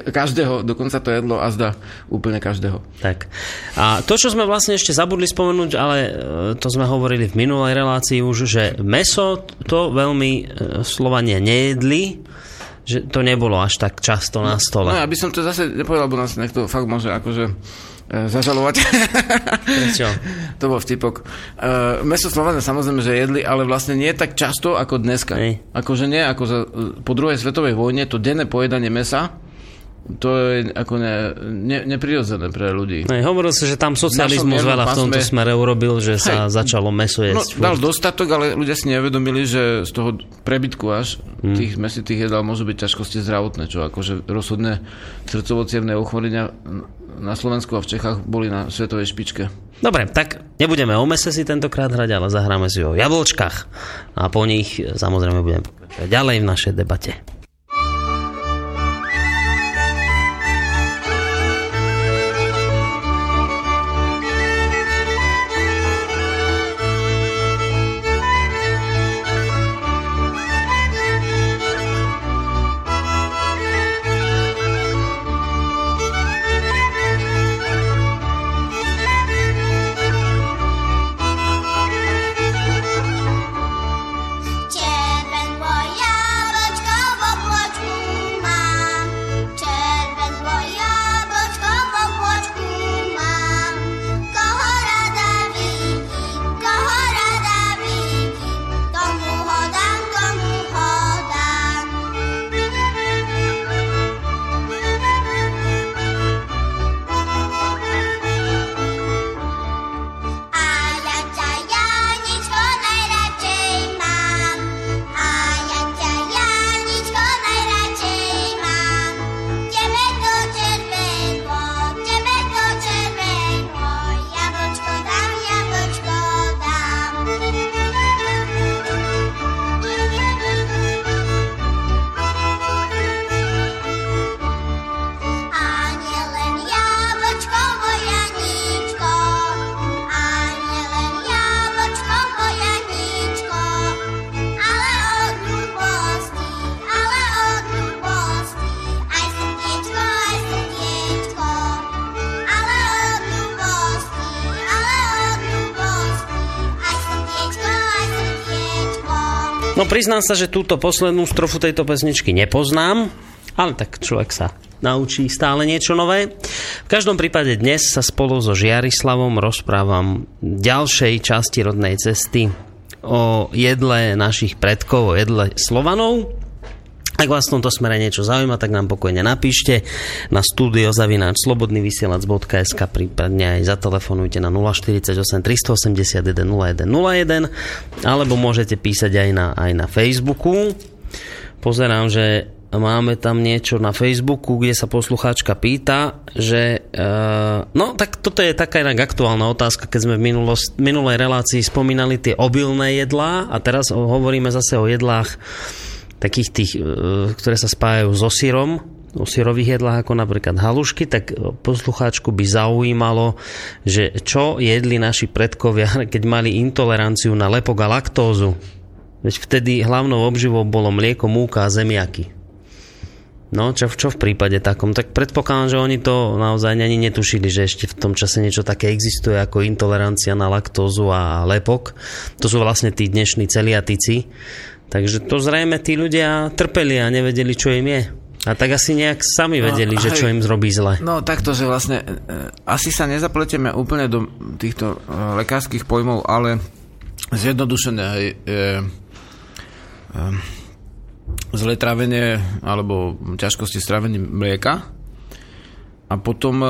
každého, dokonca to jedlo a zda úplne každého. Tak. A to, čo sme vlastne ešte zabudli spomenúť, ale e, to sme hovorili v minulej relácii už, že meso to veľmi Slovania nejedli, že to nebolo až tak často na No stole. aby som to zase nepovedal, bo nás niekto fakt môže akože zažalovať. Prečo? to bol vtipok. Uh, meso Slovania samozrejme, že jedli, ale vlastne nie tak často ako dneska. Hej. Akože nie, ako za, po druhej svetovej vojne, to denné pojedanie mesa, to je ako ne, ne, neprirodzené pre ľudí. Nej, hovoril sa, že tam socializmus veľa v tomto smere urobil, že sa Hej. začalo meso No, jesť. dal furt. dostatok, ale ľudia si nevedomili, že z toho prebytku až Hmm. tých mesitých jedál môžu byť ťažkosti zdravotné, čo akože rozhodné srdcovo ochorenia na Slovensku a v Čechách boli na svetovej špičke. Dobre, tak nebudeme o mese si tentokrát hrať, ale zahráme si o jablčkách. A po nich samozrejme budeme pokračovať ďalej v našej debate. No priznám sa, že túto poslednú strofu tejto pesničky nepoznám, ale tak človek sa naučí stále niečo nové. V každom prípade dnes sa spolu so Žiarislavom rozprávam ďalšej časti rodnej cesty o jedle našich predkov, o jedle Slovanov. Ak vás v tomto smere niečo zaujíma, tak nám pokojne napíšte na studiozavináč.slobodnyvysielac.sk prípadne aj zatelefonujte na 048 381 0101 alebo môžete písať aj na, aj na Facebooku. Pozerám, že máme tam niečo na Facebooku, kde sa poslucháčka pýta, že uh, no tak toto je taká inak aktuálna otázka, keď sme v minulost, minulej relácii spomínali tie obilné jedlá a teraz hovoríme zase o jedlách takých tých, e, ktoré sa spájajú so sírom, o sírových jedlách ako napríklad halušky, tak poslucháčku by zaujímalo, že čo jedli naši predkovia, keď mali intoleranciu na lepok a laktózu. Veď vtedy hlavnou obživou bolo mlieko, múka a zemiaky. No, čo, čo v prípade takom? Tak predpokladám, že oni to naozaj ani netušili, že ešte v tom čase niečo také existuje ako intolerancia na laktózu a lepok. To sú vlastne tí dnešní celiatici Takže to zrejme tí ľudia trpeli a nevedeli, čo im je. A tak asi nejak sami no, vedeli, no, že čo im zrobí zle. No takto, že vlastne e, asi sa nezapletieme úplne do týchto e, lekárskych pojmov, ale zjednodušené hej, e, e, zlé trávenie alebo ťažkosti s trávením mlieka a potom, e,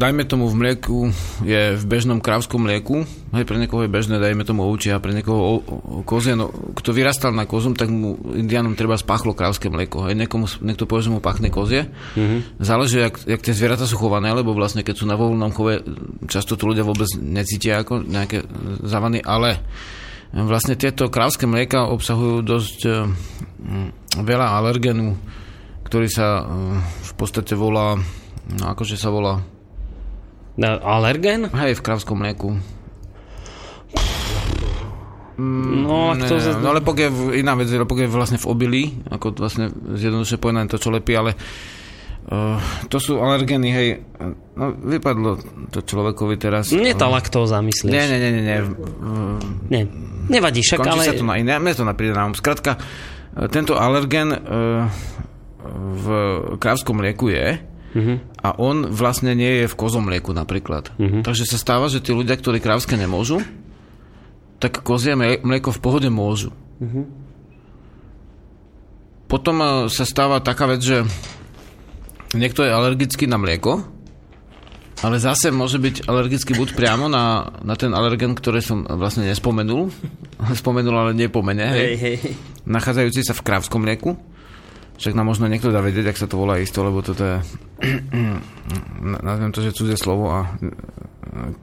dajme tomu v mlieku, je v bežnom krávskom mlieku, hej, pre niekoho je bežné, dajme tomu ovčia, pre niekoho kozie, no, kto vyrastal na kozum, tak mu indianom treba spáchlo krávské mlieko, hej, niekomu, niekto povie, že mu pachne kozie. Mm-hmm. Záleží, jak, jak tie zvieratá sú chované, lebo vlastne keď sú na voľnom chove, často to ľudia vôbec necítia ako nejaké zavany, ale vlastne tieto krávské mlieka obsahujú dosť um, veľa alergenu, ktorý sa v podstate volá No akože sa volá? Alergen? Hej, v krávskom mlieku. No, ne, to... no lepok je iná vec, lepok je vlastne v obilí, ako vlastne zjednoduše povedané to, čo lepí, ale uh, to sú alergény, hej, no vypadlo to človekovi teraz. Nie tá laktóza, myslíš? Nie, nie, nie, nie. nie. nie. Nevadí, však Končí ale... sa to na iné, mne to napríde nám. Skratka, tento alergén uh, v krávskom mlieku je, Uh-huh. A on vlastne nie je v kozom mlieku napríklad. Uh-huh. Takže sa stáva, že tí ľudia, ktorí krávske nemôžu, tak kozie mlieko v pohode môžu. Uh-huh. Potom e, sa stáva taká vec, že niekto je alergický na mlieko, ale zase môže byť alergický buď priamo na, na ten alergen, ktorý som vlastne nespomenul, spomenul, ale nepomene, hej, hej. nachádzajúci sa v krávskom mlieku, však nám možno niekto dá vedieť, ak sa to volá isto, lebo toto je, nazviem to, že cudzie slovo a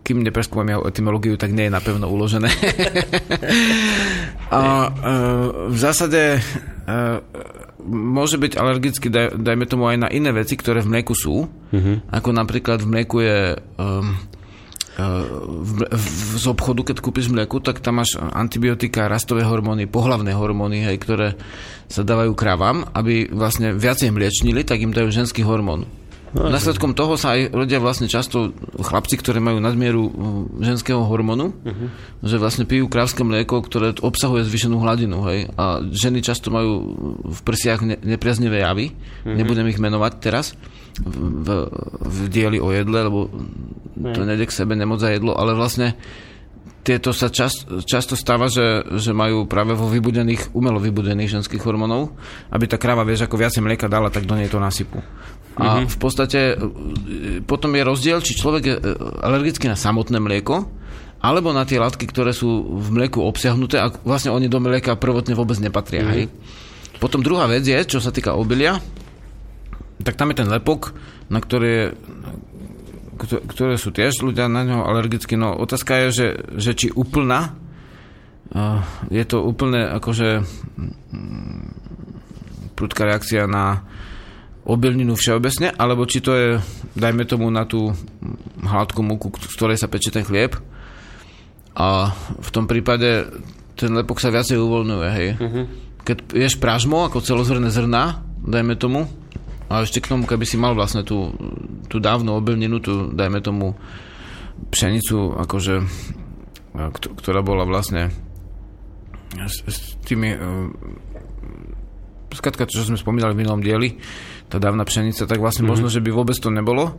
kým nepreskúmam jeho etymológiu, tak nie je napevno uložené. a e, v zásade e, môže byť alergický, daj, dajme tomu aj na iné veci, ktoré v mlieku sú. Mm-hmm. Ako napríklad v mlieku je um, v, v, z obchodu, keď kúpiš mlieku, tak tam máš antibiotika, rastové hormóny, pohlavné hormóny, hej, ktoré sa dávajú kravám, aby vlastne viacej mliečnili, tak im dajú ženský hormón. No, Následkom toho sa aj ľudia vlastne často, chlapci, ktorí majú nadmieru ženského hormónu, uh-huh. že vlastne pijú krávské mlieko, ktoré obsahuje zvyšenú hladinu. Hej? A ženy často majú v prsiach ne- nepriaznivé javy, uh-huh. nebudem ich menovať teraz v, v dieli o jedle, lebo to nejde k sebe nemoc za jedlo, ale vlastne tieto sa čas, často stáva, že, že majú práve vo vybudených, umelo vybudených ženských hormónov, aby tá kráva, vieš, ako viacej mlieka dala, tak do nej to nasypu. A mm-hmm. v podstate e, potom je rozdiel, či človek je e, alergický na samotné mlieko, alebo na tie látky, ktoré sú v mlieku obsiahnuté a vlastne oni do mlieka prvotne vôbec nepatria. Mm-hmm. Hej. Potom druhá vec je, čo sa týka obilia, tak tam je ten lepok, na ktoré, ktoré sú tiež ľudia na ňo alergicky. No otázka je, že, že či úplná, je to úplne akože mm, prudká reakcia na obilninu všeobecne, alebo či to je, dajme tomu, na tú hladkú múku, z ktorej sa pečie ten chlieb. A v tom prípade ten lepok sa viacej uvoľňuje, hej. Uh-huh. Keď ješ pražmo, ako celozrné zrna, dajme tomu, a ešte k tomu, keby si mal vlastne tú, tú dávnu obilninu, tú, dajme tomu, pšenicu, akože, ktorá bola vlastne s, s tými uh, skratka, čo sme spomínali v minulom dieli, tá dávna pšenica, tak vlastne mm-hmm. možno, že by vôbec to nebolo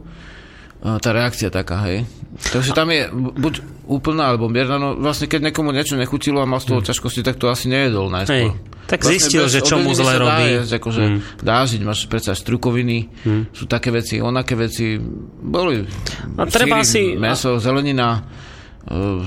tá reakcia taká, hej. Takže tam je buď úplná alebo mierna, no vlastne keď niekomu niečo nechutilo a mal z toho ťažkosti, tak to asi nejedol najskôr. Hej. Tak vlastne zistil, že čo mu zle robí. Dá jesť, akože mm. dá žiť, máš predsa strukoviny, mm. sú také veci, onaké veci, boli a treba síry, si... meso, zelenina, uh,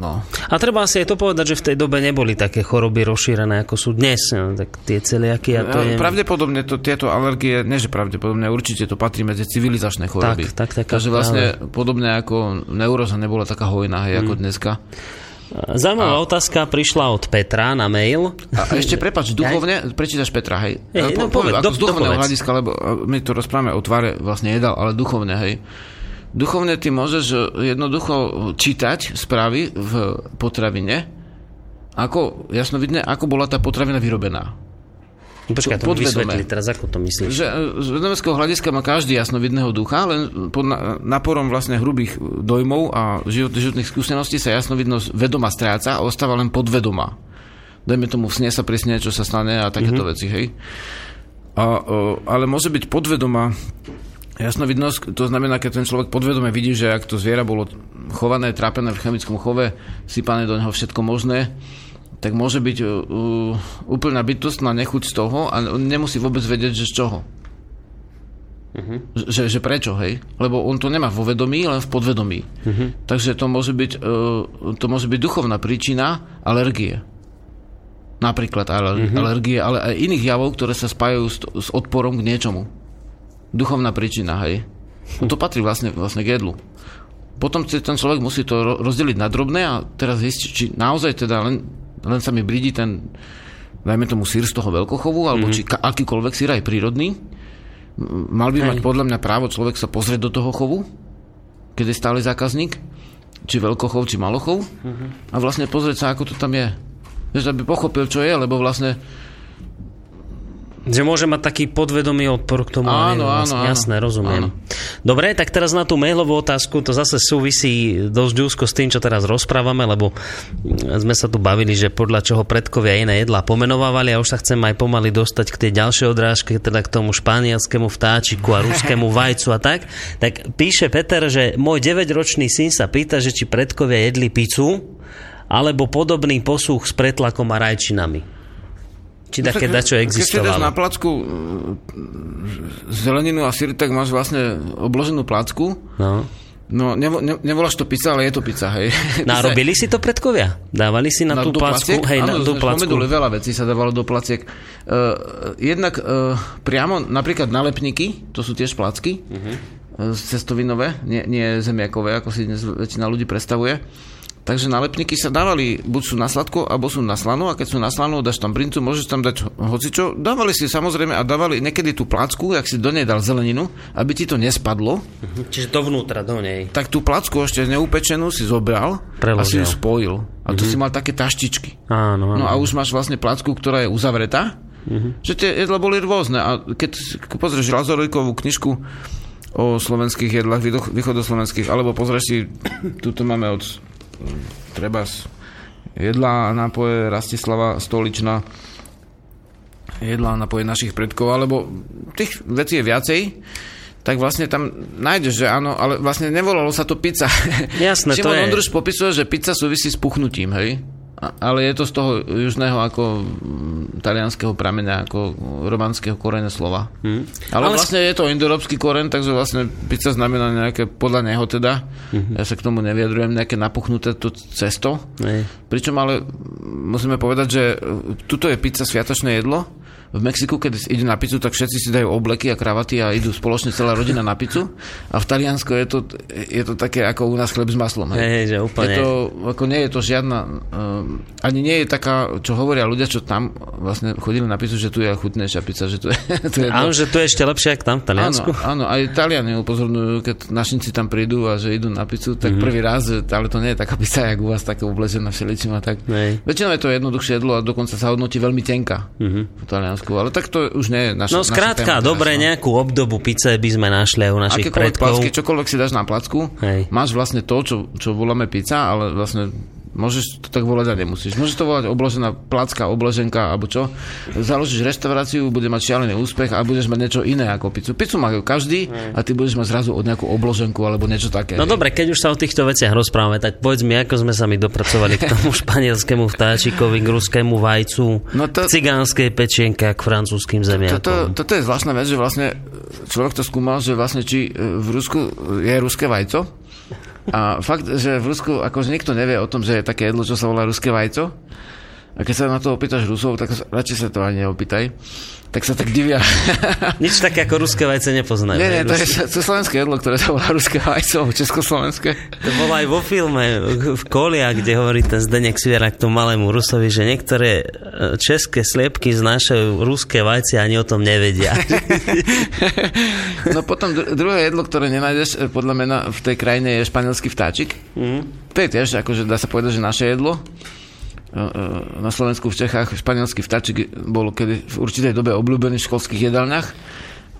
No. A treba si aj to povedať, že v tej dobe neboli také choroby rozšírené, ako sú dnes. No, tak tie celiaky a to je... Pravdepodobne to, tieto alergie, nie že pravdepodobne, určite to patrí medzi civilizačné choroby. Tak, tak, tak. Takže vlastne ale... podobne ako neuroza nebola taká hojná, hej, ako mm. dneska. Zaujímavá a... otázka prišla od Petra na mail. A ešte prepač, duchovne, prečítaš Petra, hej? hej no, po, povedz, ako do, z duchovného hľadiska, lebo my tu rozprávame o tvare vlastne jedal, ale duchovne, hej. Duchovne ty môžeš e, jednoducho čítať správy v potravine, ako, jasno vidne, ako bola tá potravina vyrobená. No počkaj, to vysvetli teraz, ako to myslíš? Že e, z vedomeckého hľadiska má každý jasnovidného ducha, len pod naporom vlastne hrubých dojmov a život, životných skúseností sa jasnovidnosť vedoma stráca a ostáva len podvedoma. Dajme tomu sne sa presne, čo sa stane a takéto mm-hmm. veci, hej. A, ale môže byť podvedoma Jasnovidnosť, to znamená, keď ten človek podvedome vidí, že ak to zviera bolo chované, trápené v chemickom chove, sypané do neho všetko možné, tak môže byť uh, úplná bytostná nechuť z toho a nemusí vôbec vedieť, že z čoho. Uh-huh. Že, že prečo, hej? Lebo on to nemá vo vedomí, len v podvedomí. Uh-huh. Takže to môže, byť, uh, to môže byť duchovná príčina alergie. Napríklad aler- uh-huh. alergie, ale aj iných javov, ktoré sa spájajú s, s odporom k niečomu duchovná príčina, hej. No to patrí vlastne, vlastne k jedlu. Potom ten človek musí to rozdeliť na drobné a teraz zistiť, či naozaj teda len, len sa mi bridí ten, dajme tomu sír z toho veľkochovu, alebo mm-hmm. či ka- akýkoľvek sír aj prírodný. Mal by Hej. mať podľa mňa právo človek sa pozrieť do toho chovu, keď je stály zákazník, či veľkochov, či malochov, mm-hmm. a vlastne pozrieť sa, ako to tam je. Vieš, aby pochopil, čo je, lebo vlastne že môže mať taký podvedomý odpor k tomu. Áno, vlastne, áno, Jasné, rozumiem. Áno. Dobre, tak teraz na tú mailovú otázku, to zase súvisí dosť úzko s tým, čo teraz rozprávame, lebo sme sa tu bavili, že podľa čoho predkovia iné jedlá pomenovávali a už sa chcem aj pomaly dostať k tej ďalšej odrážke, teda k tomu španielskému vtáčiku a ruskému vajcu a tak. Tak píše Peter, že môj 9-ročný syn sa pýta, že či predkovia jedli pizzu alebo podobný posúch s pretlakom a rajčinami. Či no také dačo existovalo. Keď si na placku e, zeleninu a syr, tak máš vlastne obloženú placku. No. No, nevo, ne, nevoláš to pizza, ale je to pizza, hej. No, robili si to predkovia? Dávali si na, na tú placku? Hej, Áno, na tú placku. veľa vecí sa dávalo do placiek. Uh, jednak uh, priamo, napríklad nalepníky, to sú tiež placky, uh-huh. cestovinové, nie, nie zemiakové, ako si dnes väčšina ľudí predstavuje Takže nálepníky sa dávali, buď sú na sladko, alebo sú na slano a keď sú na slano, dáš tam brincu, môžeš tam dať hocičo. Dávali si samozrejme a dávali niekedy tú placku, ak si do nej dal zeleninu, aby ti to nespadlo. Mhm. Čiže dovnútra, do nej. Tak tú placku ešte neupečenú si zobral Preložil. a si ju spojil. A tu mm-hmm. si mal také taštičky. Áno, áno. No a už máš vlastne placku, ktorá je uzavretá. Mm-hmm. Že tie jedla boli rôzne. A keď pozrieš Lazorikovú knižku o slovenských jedlách, východoslovenských, alebo pozrieš si, tuto máme od treba jedlá a nápoje Rastislava Stolična, jedlá a nápoje našich predkov, alebo tých vecí je viacej, tak vlastne tam nájdeš, že áno, ale vlastne nevolalo sa to pizza. Jasné, Šimon to je. Ondruš popisuje, že pizza súvisí s puchnutím, hej? Ale je to z toho južného ako mm, talianského prameňa, ako romanského koreňa slova. Hmm. Ale, ale vlastne je to indoeurópsky koren, takže vlastne pizza znamená nejaké, podľa neho teda, hmm. ja sa k tomu neviadrujem, nejaké napuchnuté to cesto. Hmm. Pričom ale musíme povedať, že tuto je pizza sviatočné jedlo, v Mexiku, keď ide na pizzu, tak všetci si dajú obleky a kravaty a idú spoločne celá rodina na pizzu. A v Taliansku je to, je to také ako u nás chleb s maslom. Hej, hej že úplne. Je to, ako nie je to žiadna, uh, ani nie je taká, čo hovoria ľudia, čo tam vlastne chodili na pizzu, že tu je chutnejšia pizza, že tu je, tu je Áno, že tu je ešte lepšie, ako tam v Taliansku. Áno, áno aj Taliani upozorňujú, keď našinci tam prídu a že idú na pizzu, tak mm-hmm. prvý raz, ale to nie je taká pizza, jak u vás, také obležená všeličím a tak. Nej. Väčšinou je to jednoduchšie jedlo a dokonca sa hodnotí veľmi tenká mm-hmm. v Taliansku. Taliansku, ale tak to už nie je naša No skrátka, dobre, no. nejakú obdobu pice by sme našli aj u našich predkov. Placky, čokoľvek si dáš na placku, Hej. máš vlastne to, čo, čo voláme pizza, ale vlastne Môžeš to tak volať a nemusíš. Môžeš to volať obložená placka, obloženka alebo čo. Založíš reštauráciu, bude mať šialený úspech a budeš mať niečo iné ako pizzu. Pizzu majú každý a ty budeš mať zrazu od nejakú obloženku alebo niečo také. No dobre, keď už sa o týchto veciach rozprávame, tak povedz mi, ako sme sa mi dopracovali k tomu španielskému vtáčikovi, k ruskému vajcu, No to- k cigánskej pečienke a k francúzským zemiakom. Toto, toto je zvláštna vec, že vlastne človek to skúmal, že vlastne či e, v Rusku je ruské vajco. A fakt, že v Rusku akože nikto nevie o tom, že je také jedlo, čo sa volá ruské vajco. A keď sa na to opýtaš Rusov, tak radšej sa to ani neopýtaj. Tak sa tak divia. Nič také ako ruské vajce nepoznajú. nie, nie, to je, to je slovenské jedlo, ktoré sa volá ruské vajco, československé. To bolo aj vo filme v Kolia, kde hovorí ten Zdenek Svierak tomu malému Rusovi, že niektoré e, české sliepky znášajú ruské vajce a ani o tom nevedia. No potom dru- druhé jedlo, ktoré nenájdeš e, podľa mňa v tej krajine je španielský vtáčik. Mm. To je tiež, akože dá sa povedať, že naše jedlo. Na Slovensku, v Čechách španielský vtáčik bol kedy v určitej dobe obľúbený v školských jedálniach.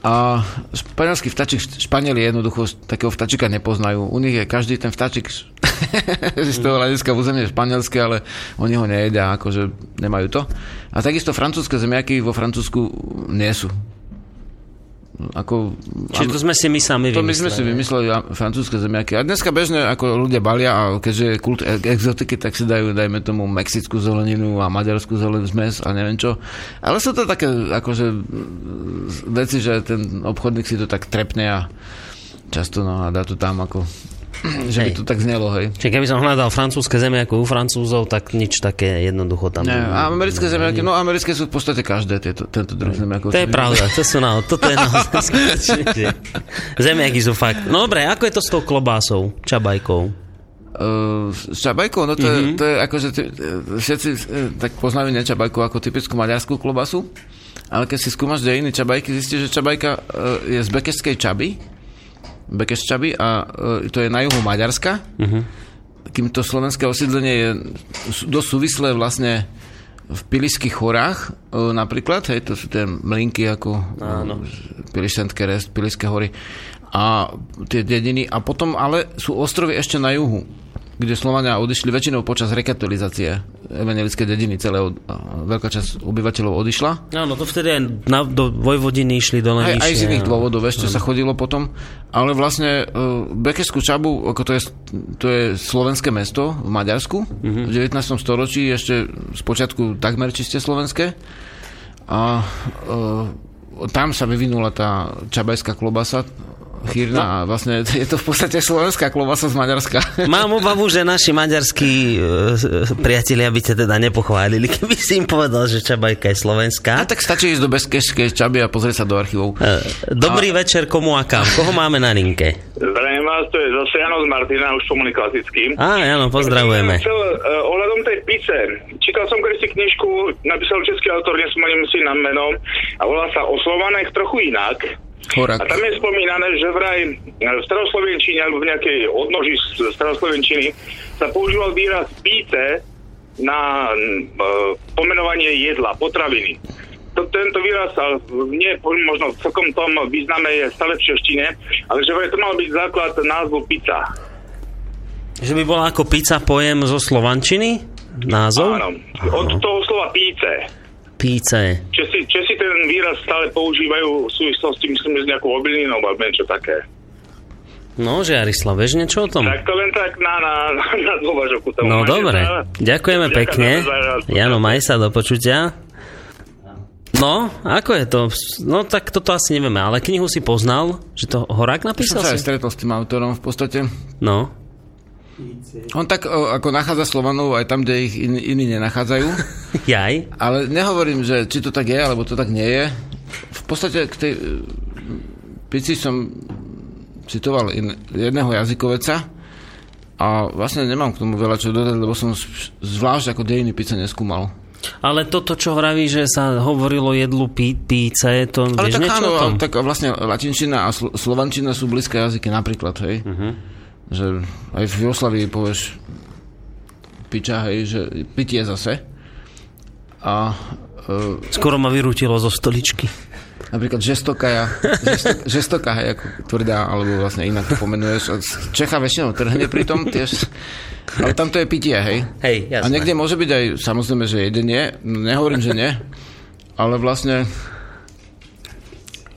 A španielský vtáčik, Španieli jednoducho takého vtáčika nepoznajú. U nich je každý ten vtáčik z toho hľadiska územie španielské, ale oni ho nejedia, akože nemajú to. A takisto francúzske zemiaky vo Francúzsku nie sú. Ako, Čiže to sme si my sami to my sme si vymysleli. vymysleli francúzske zemiaky. A dneska bežne, ako ľudia balia, a keďže je kult e- exotiky, tak si dajú, dajme tomu, mexickú zeleninu a maďarskú zeleninu zmes a neviem čo. Ale sú to také, akože, veci, že ten obchodník si to tak trepne a často no, a dá to tam ako, že by to tak znelo, hej. Čiže keby som hľadal francúzske zemi ako u Francúzov, tak nič také jednoducho tam... Nie, a americké zemiaky, no americké sú v podstate každé tieto, tento druh zemiakov. To je pravda, to sú na, toto je naozaj Zemiaky sú fakt. No dobre, ako je to s tou klobásou, čabajkou? Uh, s čabajkou, no to, mm-hmm. je, to je ako, že ty, eh, všetci eh, tak poznajú nečabajku ako typickú maďarskú klobasu, ale keď si skúmaš dejiny čabajky, zistíš, že čabajka uh, je z bekešskej čaby, bekeš čaby a uh, to je na juhu Maďarska, mm-hmm. kým to slovenské osídlenie je dosť súvislé vlastne v Pilišských horách uh, napríklad, hej, to sú tie mlinky ako Áno. Pilišťanské rest, Pilišské hory a tie dediny. A potom ale sú ostrovy ešte na juhu, kde Slovania odišli väčšinou počas rekatolizácie evangelické dediny. Celé od, a veľká časť obyvateľov odišla. Áno, to vtedy aj na, do Vojvodiny išli dole Aj, aj z iných dôvodov ešte sa chodilo potom. Ale vlastne uh, Bekeskú Čabu, ako to je, to je slovenské mesto v Maďarsku. V 19. storočí ešte z počiatku takmer čiste slovenské. A uh, tam sa vyvinula tá čabajská klobasa chýrna a vlastne je to v podstate slovenská klobasa z Maďarska. Mám obavu, že naši maďarskí e, priatelia by ťa teda nepochválili, keby si im povedal, že čabajka je A slovenská. tak stačí ísť do Beskešskej čaby a pozrieť sa do archívov. E, Dobrý večer, komu a kam? Koho máme na linke? Zdravím vás, to je zase Jano z Martina, už pomôli klasickým. Á, áno, pozdravujeme. Chcel, uh, ohľadom tej pice. Čítal som si knižku, napísal český autor, nespomeniem si na meno, a volá sa O Slovanech trochu inak. Horak. A tam je spomínané, že vraj v staroslovenčine alebo v nejakej odnoži z staroslovenčiny sa používal výraz píce na uh, pomenovanie jedla, potraviny. To, tento výraz ale nie možno v celkom tom význame je stále v češtine, ale že vraj to mal byť základ názvu pizza. Že by bola ako pizza pojem zo Slovančiny? Názov? Áno, od toho slova píce. Píce. Česi, Česi ten výraz stále používajú v súvislosti, myslím, s nejakou obilninou alebo niečo také. No, Žiarislav, vieš niečo o tom? Tak to len tak na, na, na dôvažok. ku tomu. No dobre, ďakujeme Ďakujem pekne. Jano, maj sa do počutia. No, ako je to? No tak toto asi nevieme, ale knihu si poznal, že to Horák Som napísal sa aj stretol s tým autorom v podstate. No, On tak o, ako nachádza Slovanov aj tam, kde ich in, iní nenachádzajú. jaj. Ale nehovorím, že či to tak je, alebo to tak nie je. V podstate k tej pici som citoval in, jedného jazykoveca a vlastne nemám k tomu veľa čo dodať, lebo som zvlášť ako dejiny pice neskúmal. Ale toto, čo vraví, že sa hovorilo jedlu pí, píce, to Ale vieš tak niečo áno, o tom? tak vlastne latinčina a sl- slovančina sú blízke jazyky napríklad, hej. Uh-huh. Že aj v Jugoslavii povieš piča, hej, že pitie zase. A e, Skoro ma vyrútilo zo stoličky. napríklad žestokaja, žestok, žestoka, hej, ako tvrdá, alebo vlastne inak to pomenuješ. Čecha väčšinou trhne pri tom tiež, ale tam to je pitie, hej. Hej, jasné. A niekde môže byť aj, samozrejme, že jedenie, nehovorím, že nie, ale vlastne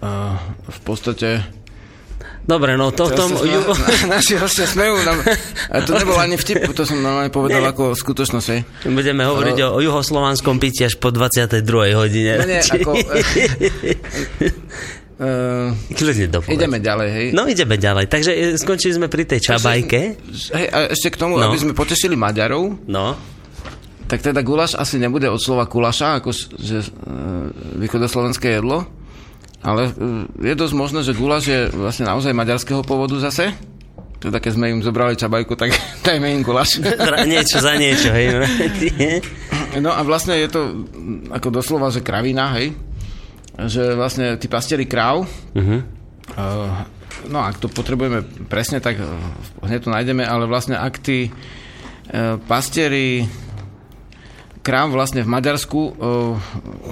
uh, v podstate Dobre, no to v tom... Ju... Na, naši hostia smejú. Nám, a to nebol ani vtip, to som normálne povedal Nie. ako skutočnosť. hej. Budeme hovoriť o, o juhoslovanskom pití až po 22. hodine. No nie, ako... Uh, Kľudne dopovedz. ideme ďalej, hej. No ideme ďalej. Takže e, skončili sme pri tej čabajke. Hej, a ešte k tomu, No. no. aby sme potešili Maďarov, No. tak teda guláš asi nebude od slova kulaša, ako že uh, východoslovenské jedlo, ale uh, je dosť možné, že guláš je vlastne naozaj maďarského pôvodu zase. Teda keď sme im zobrali čabajku, tak dajme im guláš. Zra- niečo za niečo, hej. No a vlastne je to ako doslova, že kravina, hej. Že vlastne tí pastieri kráv, Mhm. Uh, no ak to potrebujeme presne, tak uh, hneď to nájdeme, ale vlastne ak tí pastieri kráv vlastne v Maďarsku uh,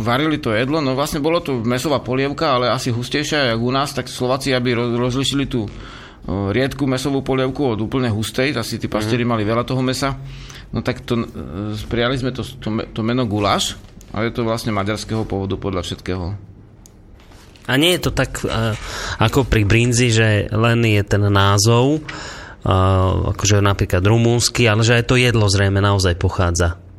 varili to jedlo, no vlastne bolo to mesová polievka, ale asi hustejšia, jak u nás, tak Slováci, aby ro- rozlišili tú uh, riedku mesovú polievku od úplne hustej, asi tí pastieri mali veľa toho mesa, no tak to, uh, prijali sme to, to, to meno guláš, ale je to vlastne maďarského pôvodu podľa všetkého. A nie je to tak uh, ako pri brinzi, že len je ten názov, uh, akože napríklad rumúnsky, ale že aj to jedlo zrejme naozaj pochádza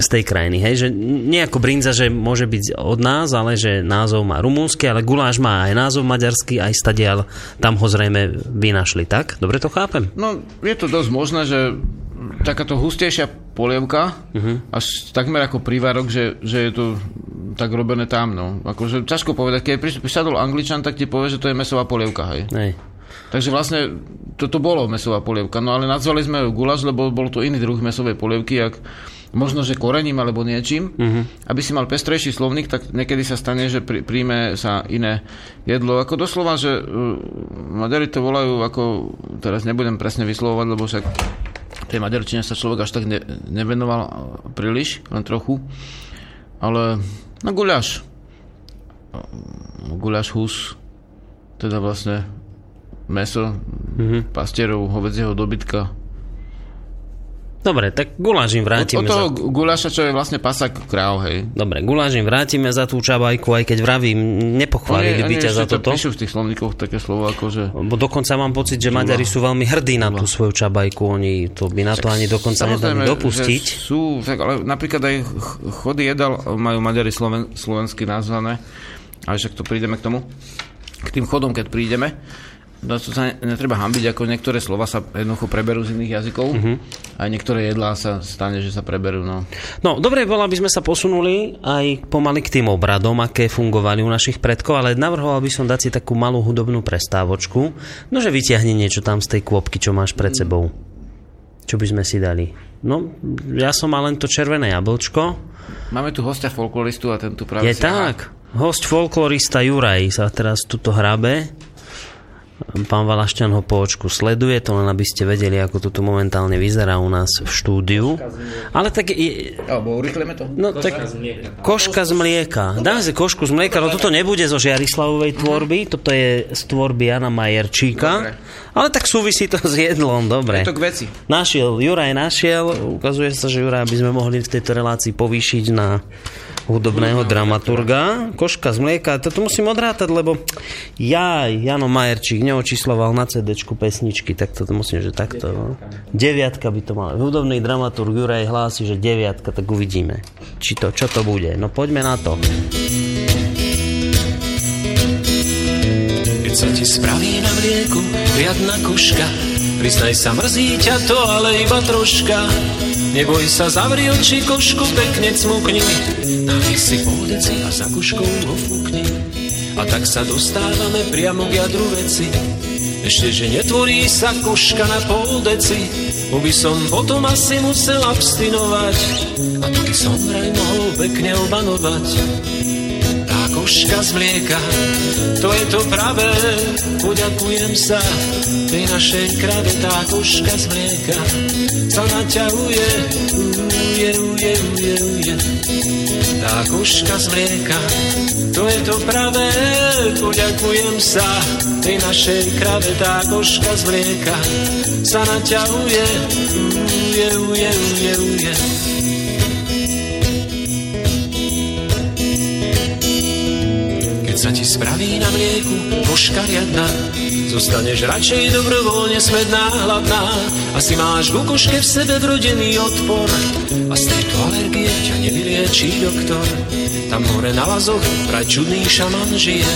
z tej krajiny, hej? Že nie ako brinza, že môže byť od nás, ale že názov má rumúnsky, ale guláš má aj názov maďarský, aj stadial, tam ho zrejme vynašli, tak? Dobre to chápem? No, je to dosť možné, že takáto hustejšia polievka, uh-huh. až takmer ako prívarok, že, že je to tak robené tam, no. Akože ťažko povedať, keď prisadol Angličan, tak ti povie, že to je mesová polievka, hej. Hej. Takže vlastne toto bolo mesová polievka, no ale nazvali sme ju gulaš, lebo bol to iný druh mesovej polievky, jak možno, že korením alebo niečím. Uh-huh. Aby si mal pestrejší slovník, tak niekedy sa stane, že prí, príjme sa iné jedlo. Ako doslova, že uh, Maďari to volajú, ako teraz nebudem presne vyslovovať, lebo však tej maďarčine sa človek až tak ne, nevenoval uh, príliš, len trochu. Ale no guľaš. Guľaš hus, teda vlastne meso mm-hmm. pastierov hovedzieho dobytka. Dobre, tak guláš im Od, vrátime od toho za... guľaša, čo je vlastne pasak kráv, hej. Dobre, guláš im vrátime za tú čabajku, aj keď vravím, nepochválili by ťa za to toto. píšu v tých slovníkoch také slovo ako, že... Bo dokonca mám pocit, že Maďari sú veľmi hrdí na tú svoju čabajku. Oni to by na to ani dokonca nedali dopustiť. sú, tak, ale napríklad aj ch- chody jedal majú Maďari sloven, slovensky nazvané, ale však to prídeme k tomu. K tým chodom, keď prídeme, no to sa ne- netreba hambiť, ako niektoré slova sa jednoducho preberú z iných jazykov, Mhm. mm-hmm. aj niektoré jedlá sa stane, že sa preberú, no. No, dobre bolo, aby sme sa posunuli aj pomaly k tým obradom, aké fungovali u našich predkov, ale navrhoval by som dať si takú malú hudobnú prestávočku. No, že vyťahni niečo tam z tej kôpky, čo máš pred sebou. Čo by sme si dali? No, ja som mal len to červené jablčko. Máme tu hostia folkloristu a ten tu práve Je tak. Host folklorista Juraj sa teraz tuto hrabe. Pán Valašťan ho po očku sleduje, to len aby ste vedeli, ako to tu momentálne vyzerá u nás v štúdiu. Ale tak... Je, Alebo urychleme to? no, tak, koška z mlieka. Dáme si košku z mlieka, no toto nebude zo Žiarislavovej tvorby, toto je z tvorby Jana Majerčíka. Dobre. Ale tak súvisí to s jedlom, dobre. Je to k veci. Našiel, Juraj našiel, ukazuje sa, že Juraj by sme mohli v tejto relácii povýšiť na hudobného dramaturga. Koška z mlieka, toto musím odrátať, lebo ja, Jano Majerčík, neočísloval na cd pesničky, tak toto musím, že takto. No. Deviatka by to mal. Hudobný dramaturg Juraj hlási, že deviatka, tak uvidíme, či to, čo to bude. No poďme na to. Keď sa ti spraví na mlieku riadna koška, priznaj sa, mrzí ťa to, ale iba troška. Neboj sa, zavri oči, košku pekne cmukni, nalej si pol deci a za koškou ho fúkni. A tak sa dostávame priamo k jadru veci, ešte, že netvorí sa koška na pol deci, bo by som potom asi musel abstinovať, a to by som vraj mohol pekne obanovať koška z mlieka, to je to pravé, poďakujem sa tej našej krave, tá koška z mlieka sa naťahuje, uje, uje, uje, uje. tá koška z mlieka. To je to pravé, poďakujem sa tej našej krave, tá koška z mlieka sa naťahuje, uje, uje, uje, uje. Keď sa ti spraví na mlieku koška riadna, zostaneš radšej dobrovoľne smedná, hladná. Asi máš ku koške v sebe vrodený odpor a z tejto alergie ťa nevyliečí doktor. Tam hore na lazoch vraj čudný šaman žije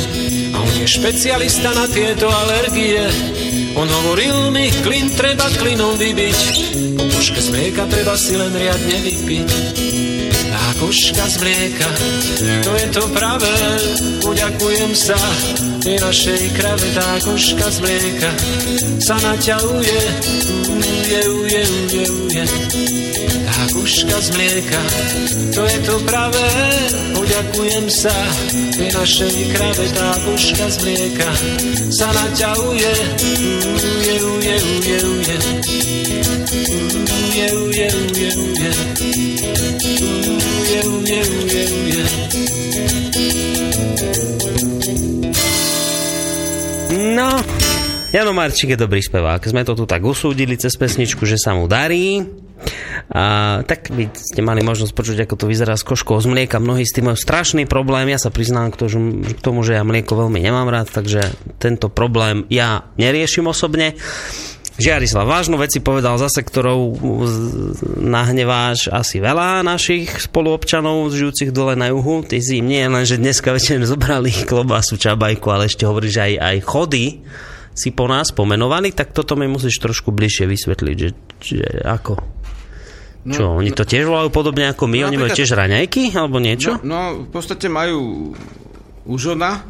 a on je špecialista na tieto alergie. On hovoril mi, klin treba klinom vybiť, po koške z mlieka treba si len riadne vypiť. Tá koška z mlieka, to je to pravé, poďakujem sa tej našej krave, tá koška z mlieka sa naťahuje, uje, uje, uje, uje. Tá koška z mlieka, to je to pravé, poďakujem sa tej našej krave, tá koška z mlieka sa naťahuje, uje, uje, uje, uje. Uje, uje, uje, uje. Uje, uje, uje, uje. No, Jano Marčík je dobrý spevák. Sme to tu tak usúdili cez pesničku, že sa mu darí. A, tak by ste mali možnosť počuť, ako to vyzerá s koškou z mlieka. Mnohí s tým majú strašný problém. Ja sa priznám k tomu, že ja mlieko veľmi nemám rád, takže tento problém ja neriešim osobne. Žiarislav, vážnu veci povedal zase, ktorou nahneváš asi veľa našich spoluobčanov žijúcich dole na juhu. Ty si im nie len, že dneska večer zobrali klobásu, čabajku, ale ešte hovoríš, aj, aj chody si po nás pomenovali, tak toto mi musíš trošku bližšie vysvetliť, že, že ako? No, Čo, oni to tiež volajú podobne ako my? No, oni majú tiež raňajky alebo niečo? No, no, v podstate majú užona,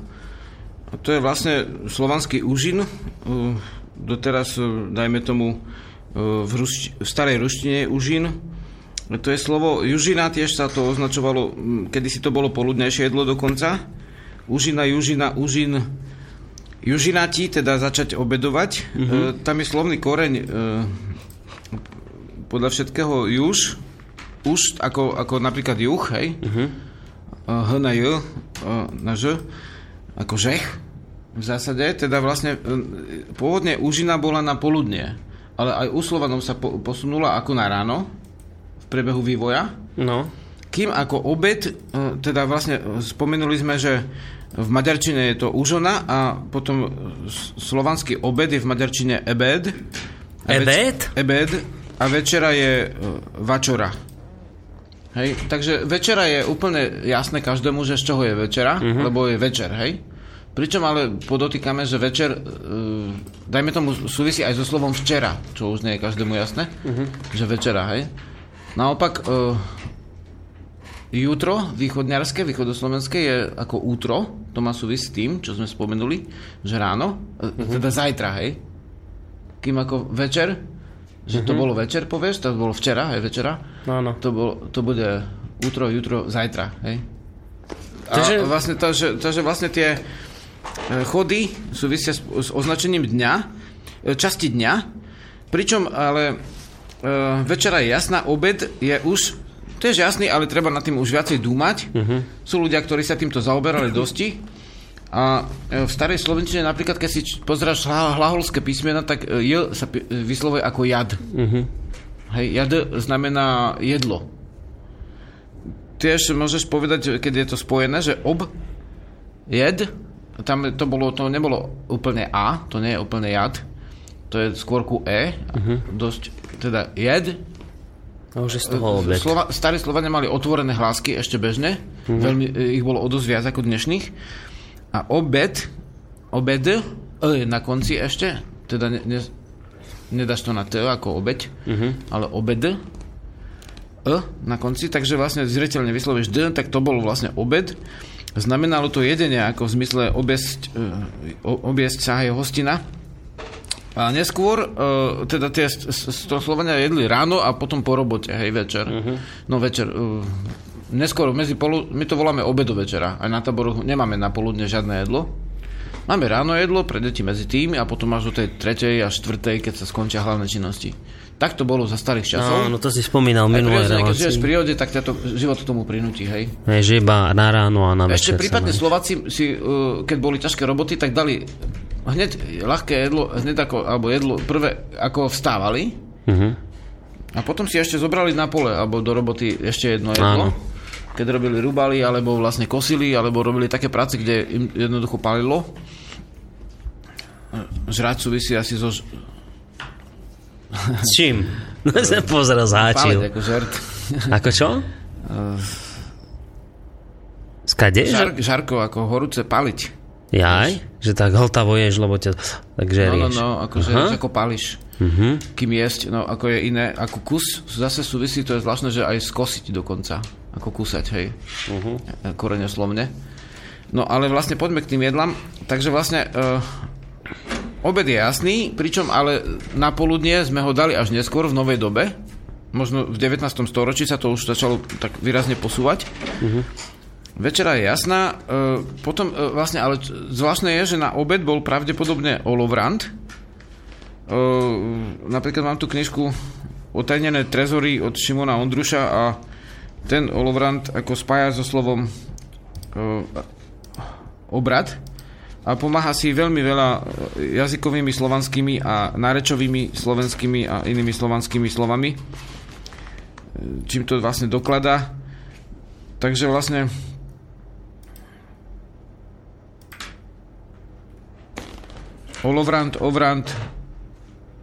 to je vlastne slovanský užin, doteraz, dajme tomu, v, rušti, v starej ruštine užin. To je slovo južina, tiež sa to označovalo, kedy si to bolo poludnejšie jedlo dokonca. Užina, južina, užin, južinati, teda začať obedovať. Mm-hmm. E, tam je slovný koreň e, podľa všetkého juž, už ako, ako napríklad juh, hej, mm-hmm. H na J, na Ž, ako žech, v zásade, teda vlastne pôvodne úžina bola na poludnie, ale aj u Slovanom sa po, posunula ako na ráno v priebehu vývoja. No. Kým ako obed, teda vlastne spomenuli sme, že v maďarčine je to úžona a potom slovanský obed je v maďarčine ebed. Ebed? Ebed a večera je vačora. Hej, takže večera je úplne jasné každému, že z čoho je večera, uh-huh. lebo je večer, hej. Pričom ale podotýkame, že večer, e, dajme tomu, súvisí aj so slovom včera, čo už nie je každému jasné, uh-huh. že večera, hej. Naopak, e, jutro východňarské, východoslovenské je ako útro, to má súvisí s tým, čo sme spomenuli, že ráno, uh-huh. teda zajtra, hej. Kým ako večer, že uh-huh. to bolo večer, povieš, to bolo včera, hej, večera, no, no. To, bolo, to bude útro, jutro, zajtra, hej. A takže... vlastne to, že, to, že vlastne tie chody súvisia s, s označením dňa, e, časti dňa, pričom ale e, večera je jasná, obed je už tiež jasný, ale treba nad tým už viacej dúmať. Uh-huh. Sú ľudia, ktorí sa týmto zaoberali dosti. A v starej slovenčine napríklad, keď si pozráš hlaholské písmena, tak j sa vyslovuje ako jad. Uh-huh. Hej, jad znamená jedlo. Tiež môžeš povedať, keď je to spojené, že ob, jed, tam to, bolo, to nebolo úplne A, to nie je úplne jad, to je skôr ku E, uh-huh. dosť, teda jed. Už je z toho obed. Slova, starí Slovania mali otvorené hlásky ešte bežne, uh-huh. veľmi, ich bolo o dosť viac ako dnešných. A obed, obed, e na konci ešte, teda ne, ne, nedáš to na T ako obed, uh-huh. ale obed, E na konci, takže vlastne zreteľne vyslovíš D, tak to bol vlastne obed. Znamenalo to jedenie, ako v zmysle obiesť, e, obiesť sa aj hostina. A neskôr, e, teda tie to Slovania jedli ráno a potom po robote, hej, večer. Uh-huh. No večer. E, neskôr, medzi polu, my to voláme obedo večera. Aj na taboru nemáme na poludne žiadne jedlo. Máme ráno jedlo pre deti medzi tým a potom až do tej tretej a štvrtej, keď sa skončia hlavné činnosti. Tak to bolo za starých časov. No, no to si spomínal minulé keď žiješ v prírode, tak ťa to život k tomu prinúti, hej. Hej, že iba na ráno a na Ešte večer. sa prípadne. Slováci si, uh, keď boli ťažké roboty, tak dali hneď ľahké jedlo, hneď ako, alebo jedlo prvé, ako vstávali Mhm. a potom si ešte zobrali na pole, alebo do roboty ešte jedno jedlo. Áno. Keď robili rubali, alebo vlastne kosili, alebo robili také práce, kde im jednoducho palilo. Žrať súvisí asi so... S čím? No sa pozrel, Páliť záčil. ako žert. Ako čo? Skade? Žar, žarko ako horúce paliť. Jaj? Že tak hltavo ješ, lebo ťa tak No, no, žerieš. no, akože Aha. ako pališ. Mhm. Kým jesť, no ako je iné, ako kus, zase súvisí, to je zvláštne, že aj skosiť dokonca, ako kúsať, hej, Mhm. uh-huh. korene. No ale vlastne poďme k tým jedlám, takže vlastne uh, obed je jasný, pričom ale na poludnie sme ho dali až neskôr v novej dobe, možno v 19. storočí sa to už začalo tak výrazne posúvať. Večera je jasná, e, potom e, vlastne, ale zvláštne je, že na obed bol pravdepodobne olovrant. E, napríklad mám tu knižku Otajnené trezory od Šimona Ondruša a ten olovrant ako spája so slovom e, obrad a pomáha si veľmi veľa e, jazykovými slovanskými a nárečovými slovenskými a inými slovanskými slovami, e, čím to vlastne dokladá. Takže vlastne Olovrant, ovrant,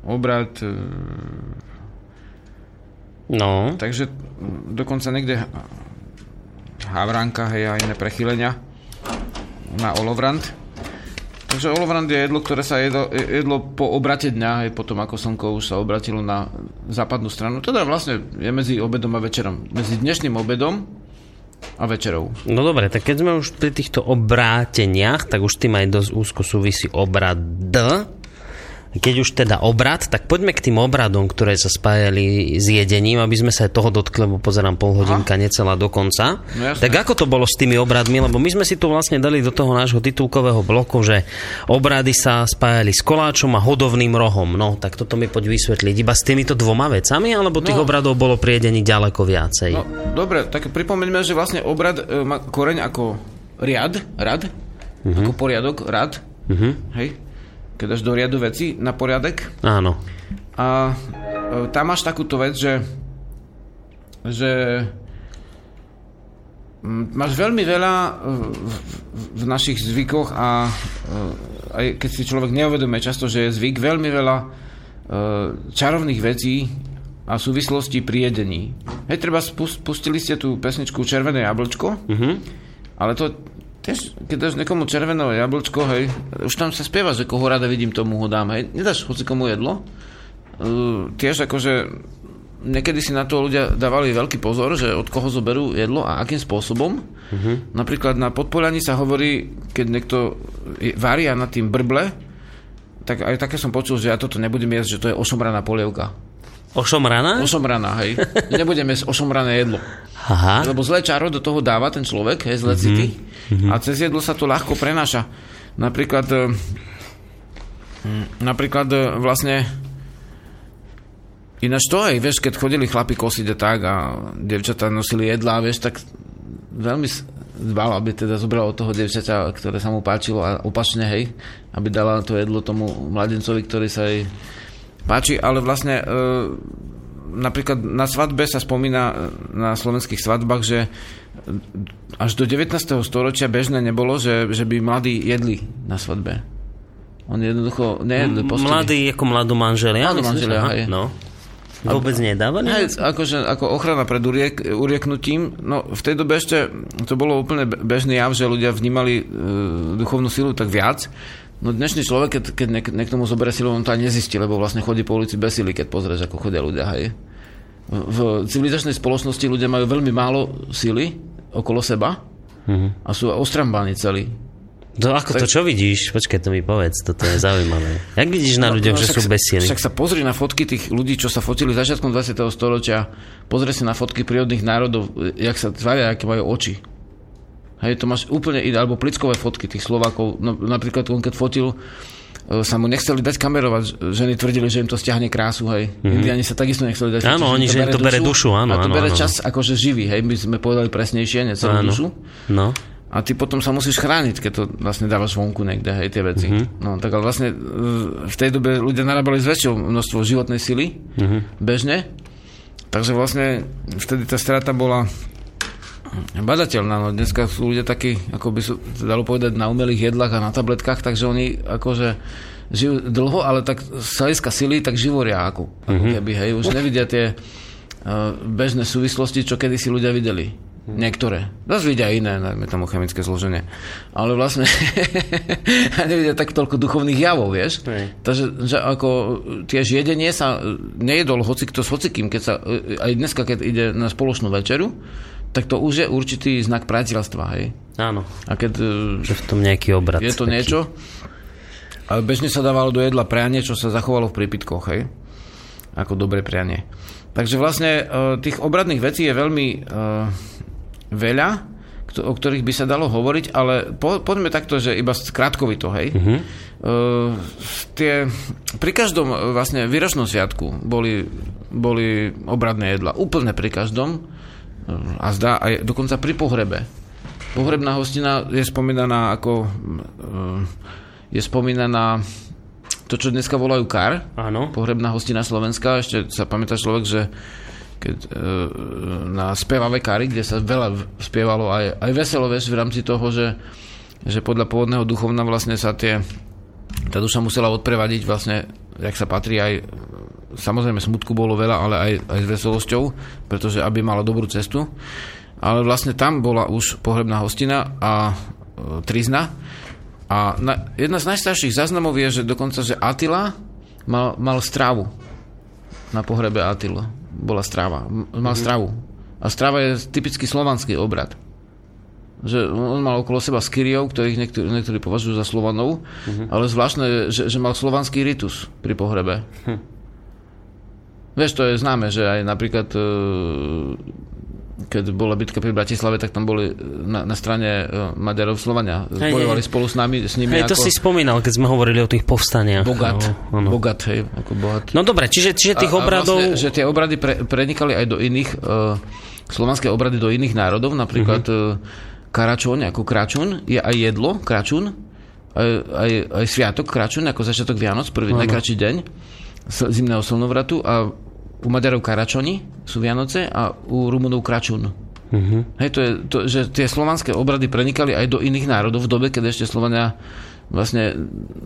obrad, e, No, takže mm, dokonca niekde ha- havránka, hej, a iné prechylenia na olovrant. Takže olovrant je jedlo, ktoré sa jedlo, jedlo po obrate dňa, hej, potom ako slnko už sa obratilo na západnú stranu. Teda vlastne je medzi obedom a večerom. Medzi dnešným obedom a večerou. no dobre, tak keď sme už pri týchto obráteniach, tak už tým aj dosť úzko súvisí obrad. Keď už teda obrad, tak poďme k tým obradom, ktoré sa spájali s jedením, aby sme sa aj toho dotkli, lebo pozerám pol hodinka, necelá do konca. No tak ako to bolo s tými obradmi? Lebo my sme si tu vlastne dali do toho nášho titulkového bloku, že obrady sa spájali s koláčom a hodovným rohom. No, tak toto mi poď vysvetliť. Iba s týmito dvoma vecami, alebo tých No. obradov bolo pri jedení ďaleko viacej? No, dobre, tak pripomeňme, že vlastne obrad e, má koreň ako riad, rad, ako poriadok, rad, Mhm. hej, keď dáš do riadu veci na poriadek, Áno. A e, tam máš takúto vec, že, že mm, máš veľmi veľa v, v, našich zvykoch a e, aj keď si človek neuvedomuje často, že je zvyk, veľmi veľa e, čarovných vecí a súvislostí pri jedení. Hej, treba spust, pustili ste tú pesničku Červené jablčko, Mhm. ale to tiež, keď dáš niekomu červené jablčko, hej, už tam sa spieva, že koho rada vidím, tomu ho dám, hej. Nedáš hoci komu jedlo. Uh, tiež akože niekedy si na to ľudia dávali veľký pozor, že od koho zoberú jedlo a akým spôsobom. Uh-huh. Napríklad na podpolaní sa hovorí, keď niekto varia nad tým brble, tak aj také som počul, že ja toto nebudem jesť, že to je ošomraná polievka. Ošomrana? Ošomraná, hej. Nebudem jesť ošomrané jedlo. Aha. Lebo zlé čaro do toho dáva ten človek, hej, zlé city. A cez jedlo sa to ľahko prenáša. Napríklad, e, mm, napríklad e, vlastne Ináč to aj, vieš, keď chodili chlapi kosiť a tak a devčatá nosili jedlá, vieš, tak veľmi dbal, aby teda zobralo toho devčaťa, ktoré sa mu páčilo a opačne, hej, aby dala to jedlo tomu mladencovi, ktorý sa jej páči, ale vlastne e, napríklad na svadbe sa spomína e, na slovenských svadbách, že až do 19. storočia bežné nebolo, že, že by mladí jedli na svadbe. Oni jednoducho nejedli postupne. Mladý ako mladú manželia? Mladú manželia, hej. No. Vôbec nedávali? Hej, akože, ako ochrana pred uriek, urieknutím, no v tej dobe ešte to bolo úplne be- bežný jav, že ľudia vnímali e, duchovnú silu tak viac. No dnešný človek, keď, keď niek- niekto mu zoberie silu, on to ani nezistí, lebo vlastne chodí po ulici bez sily, keď pozrieš, ako chodia ľudia, hej. V civilizačnej spoločnosti ľudia majú veľmi málo sily okolo seba Mhm. a sú ostrambáni celí. To, ako to, čo vidíš? Počkaj, to mi povedz, toto je zaujímavé. Jak vidíš na ľuďoch, že No, však sú bez sily? Však sa pozri na fotky tých ľudí, čo sa fotili začiatkom 20. storočia. Pozri si na fotky prírodných národov, jak sa tvária, aké majú oči. Hej, to máš úplne iné, alebo plickové fotky tých Slovákov. No, napríklad on keď fotil e, sa mu nechceli dať kamerovať. Ženy tvrdili, že im to stiahne krásu, hej. Mm-hmm. Indiani sa takisto nechceli dať. Áno, oni, že im to bere dušu, áno. A to áno, bere áno. čas akože živý, hej, my sme povedali presnejšie, nie celú Áno. dušu. No. A ty potom sa musíš chrániť, keď to vlastne dávaš vonku niekde, hej, tie veci. Mhm. Mm-hmm. No, tak ale vlastne e, v tej dobe ľudia narábali s väčšou množstvo životnej sily, Mhm. mm-hmm. bežne. Takže vlastne vtedy tá strata bola badateľná. No dneska sú ľudia takí, ako by sa dalo povedať, na umelých jedlách a na tabletkách, takže oni akože žijú dlho, ale tak z hľadiska sily, tak živoria ako, ako Mhm. keby, hej, už nevidia tie uh, bežné súvislosti, čo kedysi ľudia videli. Niektoré. Zase vidia iné, najmä tomu chemické zloženie. Ale vlastne nevidia tak toľko duchovných javov, vieš. Hej. Takže že ako tiež jedenie sa e, nejedol hoci kto s hocikým, keď sa, aj dneska, keď ide na spoločnú večeru, tak to už je určitý znak priateľstva, hej. Áno. A keď e, Že v tom nejaký obrad. je to taký. niečo, ale bežne sa dávalo do jedla prianie, čo sa zachovalo v prípitkoch, hej. Ako dobré prianie. Takže vlastne e, tých obradných vecí je veľmi e, veľa, o ktorých by sa dalo hovoriť, ale po, poďme takto, že iba krátkovito, hej. Uh-huh. Uh, tie, pri každom vlastne výročnom sviatku boli, boli obradné jedla. Úplne pri každom. A zdá aj dokonca pri pohrebe. Pohrebná hostina je spomínaná ako e, je spomínaná to, čo dneska volajú kar, Áno. pohrebná hostina Slovenska. Ešte sa pamätá človek, že keď, e, na spevavé kary, kde sa veľa spievalo aj, aj veselo, vieš, v rámci toho, že, že podľa pôvodného duchovna vlastne sa tie tá duša musela odprevadiť vlastne, jak sa patrí aj samozrejme smutku bolo veľa, ale aj, aj s veselosťou, pretože aby mala dobrú cestu. Ale vlastne tam bola už pohrebná hostina a e, trizna. A na, jedna z najstarších záznamov je, že dokonca, že Attila mal, mal strávu na pohrebe Attila. Bola stráva. Mal stravu. A strava je typický slovanský obrad. Že on mal okolo seba skyriov, ktorých niektorí, niektorí považujú za Slovanov, ale zvláštne je, že, že mal slovanský ritus pri pohrebe. Vieš, to je známe, že aj napríklad e, keď bola bitka pri Bratislave, tak tam boli na, na strane e, Maďarov Slovania. Bojovali spolu s nami, s nimi Hej, to ako si spomínal, keď sme hovorili o tých povstaniach. bogat. Áno. Bogat, hej, ako bohat. No dobre, čiže, čiže tých A- a obradov... Vlastne, že tie obrady pre, prenikali aj do iných, uh, slovanské obrady do iných národov, napríklad Mhm. uh-huh. Karačoň ako Kračun, je aj jedlo Kračun, aj, aj, aj sviatok Kračun ako začiatok Vianoc, prvý najkračší deň zimného slnovratu a u Maďarov Karačoni sú Vianoce a u Rumunov Kračun. Uh-huh. Hej, to je, to, že tie slovanské obrady prenikali aj do iných národov v dobe, keď ešte Slovania vlastne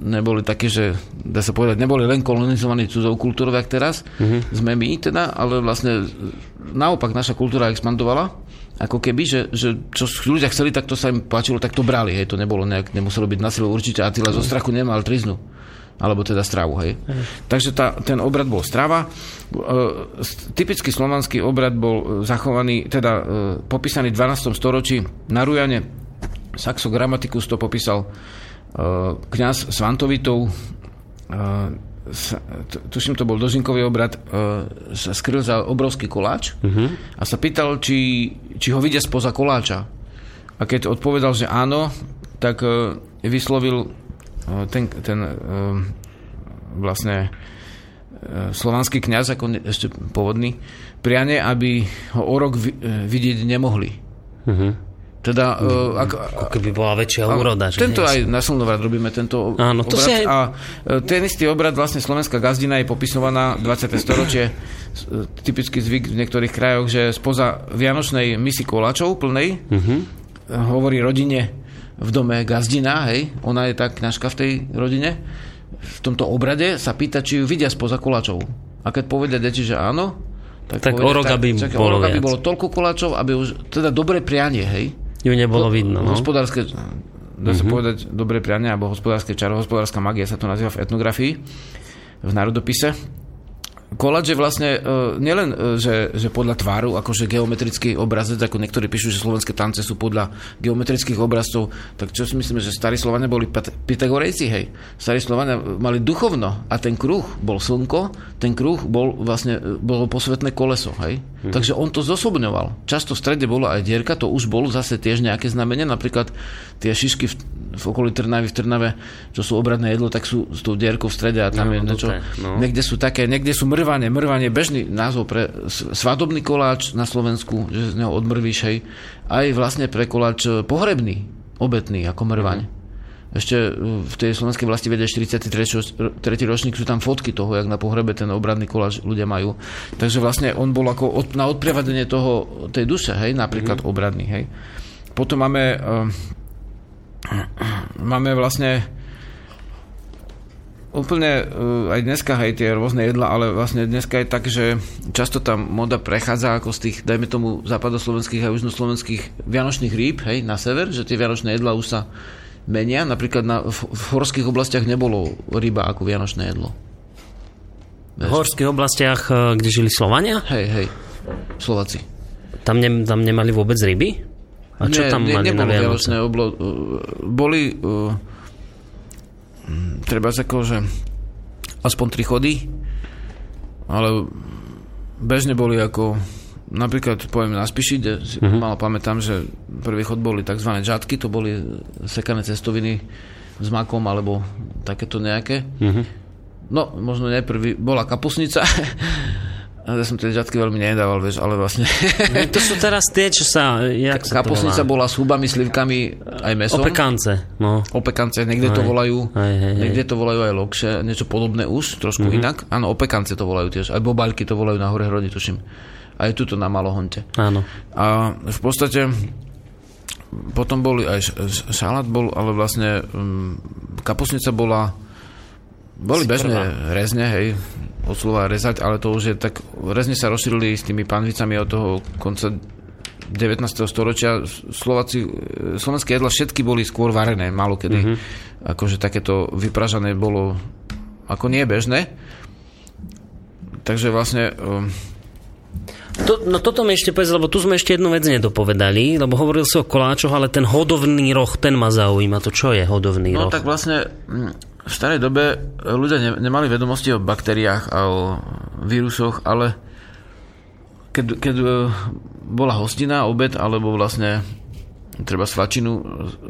neboli také, že dá sa povedať, neboli len kolonizovaní cudzou kultúrou, jak teraz, uh-huh. sme my teda, ale vlastne naopak naša kultúra expandovala, ako keby, že, že čo ľudia chceli, tak to sa im páčilo, tak to brali, hej, to nebolo nejak, nemuselo byť na silu určite, Attila zo strachu nemal triznu alebo teda stravu, hej. Takže tá, ten obrad bol strava. E, typický slovanský obrad bol e, zachovaný, teda e, popísaný v 12. storočí na Rujane. Saxo Grammaticus to popísal e, kňaz Svantovitov. E, tuším, to bol dožinkový obrad, e, sa skryl za obrovský koláč a sa pýtal, či, či ho vidia spoza koláča. A keď odpovedal, že áno, tak e, vyslovil ten, ten e, vlastne e, slovanský kňaz, ako ešte pôvodný, priane, aby ho o rok vi, vidieť nemohli. Teda, e, ako, Ako keby bola väčšia úroda. Že tento aj na Slnovrat robíme tento Áno, to si aj- A ten istý obrad, vlastne slovenská gazdina je popisovaná 20. storočie, typický zvyk v niektorých krajoch, že spoza vianočnej misy koláčov plnej Mhm. e, hovorí rodine v dome gazdina, hej, ona je tá kňažka v tej rodine, v tomto obrade sa pýta, či ju vidia spoza koláčov. A keď povedia deti, že áno, tak, Tak povedia, o rok, aby čakaj, bolo o rok, aby viac. bolo toľko koláčov, aby už, teda dobré prianie, hej, Ju nebolo vidno. No. Hospodárske, dá sa povedať, dobré prianie, alebo hospodárske čaro, hospodárska magia sa to nazýva v etnografii, v národopise. Koláč je vlastne uh, nielen, uh, že, že podľa tváru, akože geometrický obrazec, ako niektorí píšu, že slovenské tance sú podľa geometrických obrazcov, tak čo si myslíme, že starí Slovania boli Pythagorejci, hej. Starí Slovania mali duchovno a ten kruh bol slnko, ten kruh bol vlastne, e, bolo posvetné koleso, hej. Takže on to zosobňoval. Často v strede bola aj dierka, to už bolo zase tiež nejaké znamenie. Napríklad tie šišky v, v okolí Trnavy, v Trnave, čo sú obradné jedlo, tak sú s tou dierkou v strede a tam No, je niečo. dobre, no. Niekde sú také, niekde sú mrvanie. Mrvanie bežný názov pre svadobný koláč na Slovensku, že z neho odmrvíš, hej. Aj vlastne pre koláč e, pohrebný, obetný, ako mrvaň. Ešte e, v tej slovenskej vlasti vede 43. ro- tretí ročník sú tam fotky toho, jak na pohrebe ten obradný koláč ľudia majú. Takže vlastne on bol ako od, na odpriavadenie toho, tej duše, hej, napríklad mm. obradný, hej. Potom máme uh, máme vlastne úplne uh, aj dneska aj tie rôzne jedla, ale vlastne dneska je tak, že často tam moda prechádza ako z tých, dajme tomu, západoslovenských a južnoslovenských vianočných rýb, hej, na sever, že tie vianočné jedla už sa menia. Napríklad na, v, v horských oblastiach nebolo ryba ako vianočné jedlo. V horských oblastiach, e, kde žili Slovania, Hej, hej, Slováci. tam, ne, tam nemali vôbec ryby? A čo Nie, tam ne, mali na nebolo Vianoce? vianočné oblo... uh, Boli uh, treba ako, že aspoň tri chody, ale bežne boli ako napríklad poviem na Spiši, uh-huh. malo pamätám, že prvý chod boli tzv. žatky, to boli sekané cestoviny s makom alebo takéto nejaké. Mhm. No, možno nie prvý, bola kapusnica. ja som tie žatky veľmi nedával, vieš, ale vlastne... No, To sú teraz tie, čo sa... Jak sa to Kapusnica bola s hubami, slivkami aj mesom. Opekance, no. Opekance, niekde to Hej. volajú, Hej, hej, hej. niekde to volajú aj lokše, niečo podobné už, trošku mm-hmm. inak. Áno, opekance to volajú tiež, aj bobaľky to volajú na hore hrode, tuším. Aj tuto na Malohonte. Áno. A v podstate potom boli aj šalát bol, ale vlastne um, kapusnica bola boli bežne rezne, hej, od slova rezať, ale to už je tak, rezne sa rozšírili s tými panvicami od toho konca 19. storočia. Slováci, e, slovenské jedla všetky boli skôr varené, málo kedy. Mhm. Mm-hmm. Akože takéto vypražané bolo ako nie bežné. Takže vlastne um, To, no toto mi ešte povedz, lebo tu sme ešte jednu vec nedopovedali, lebo hovoril si o koláčoch, ale ten hodovný roh, ten ma zaujíma. To čo je hodovný No roh? tak vlastne mm, v starej dobe ľudia ne, nemali vedomosti o baktériách a o vírusoch, ale keď, keď e, bola hostina, obed, alebo vlastne treba svačinu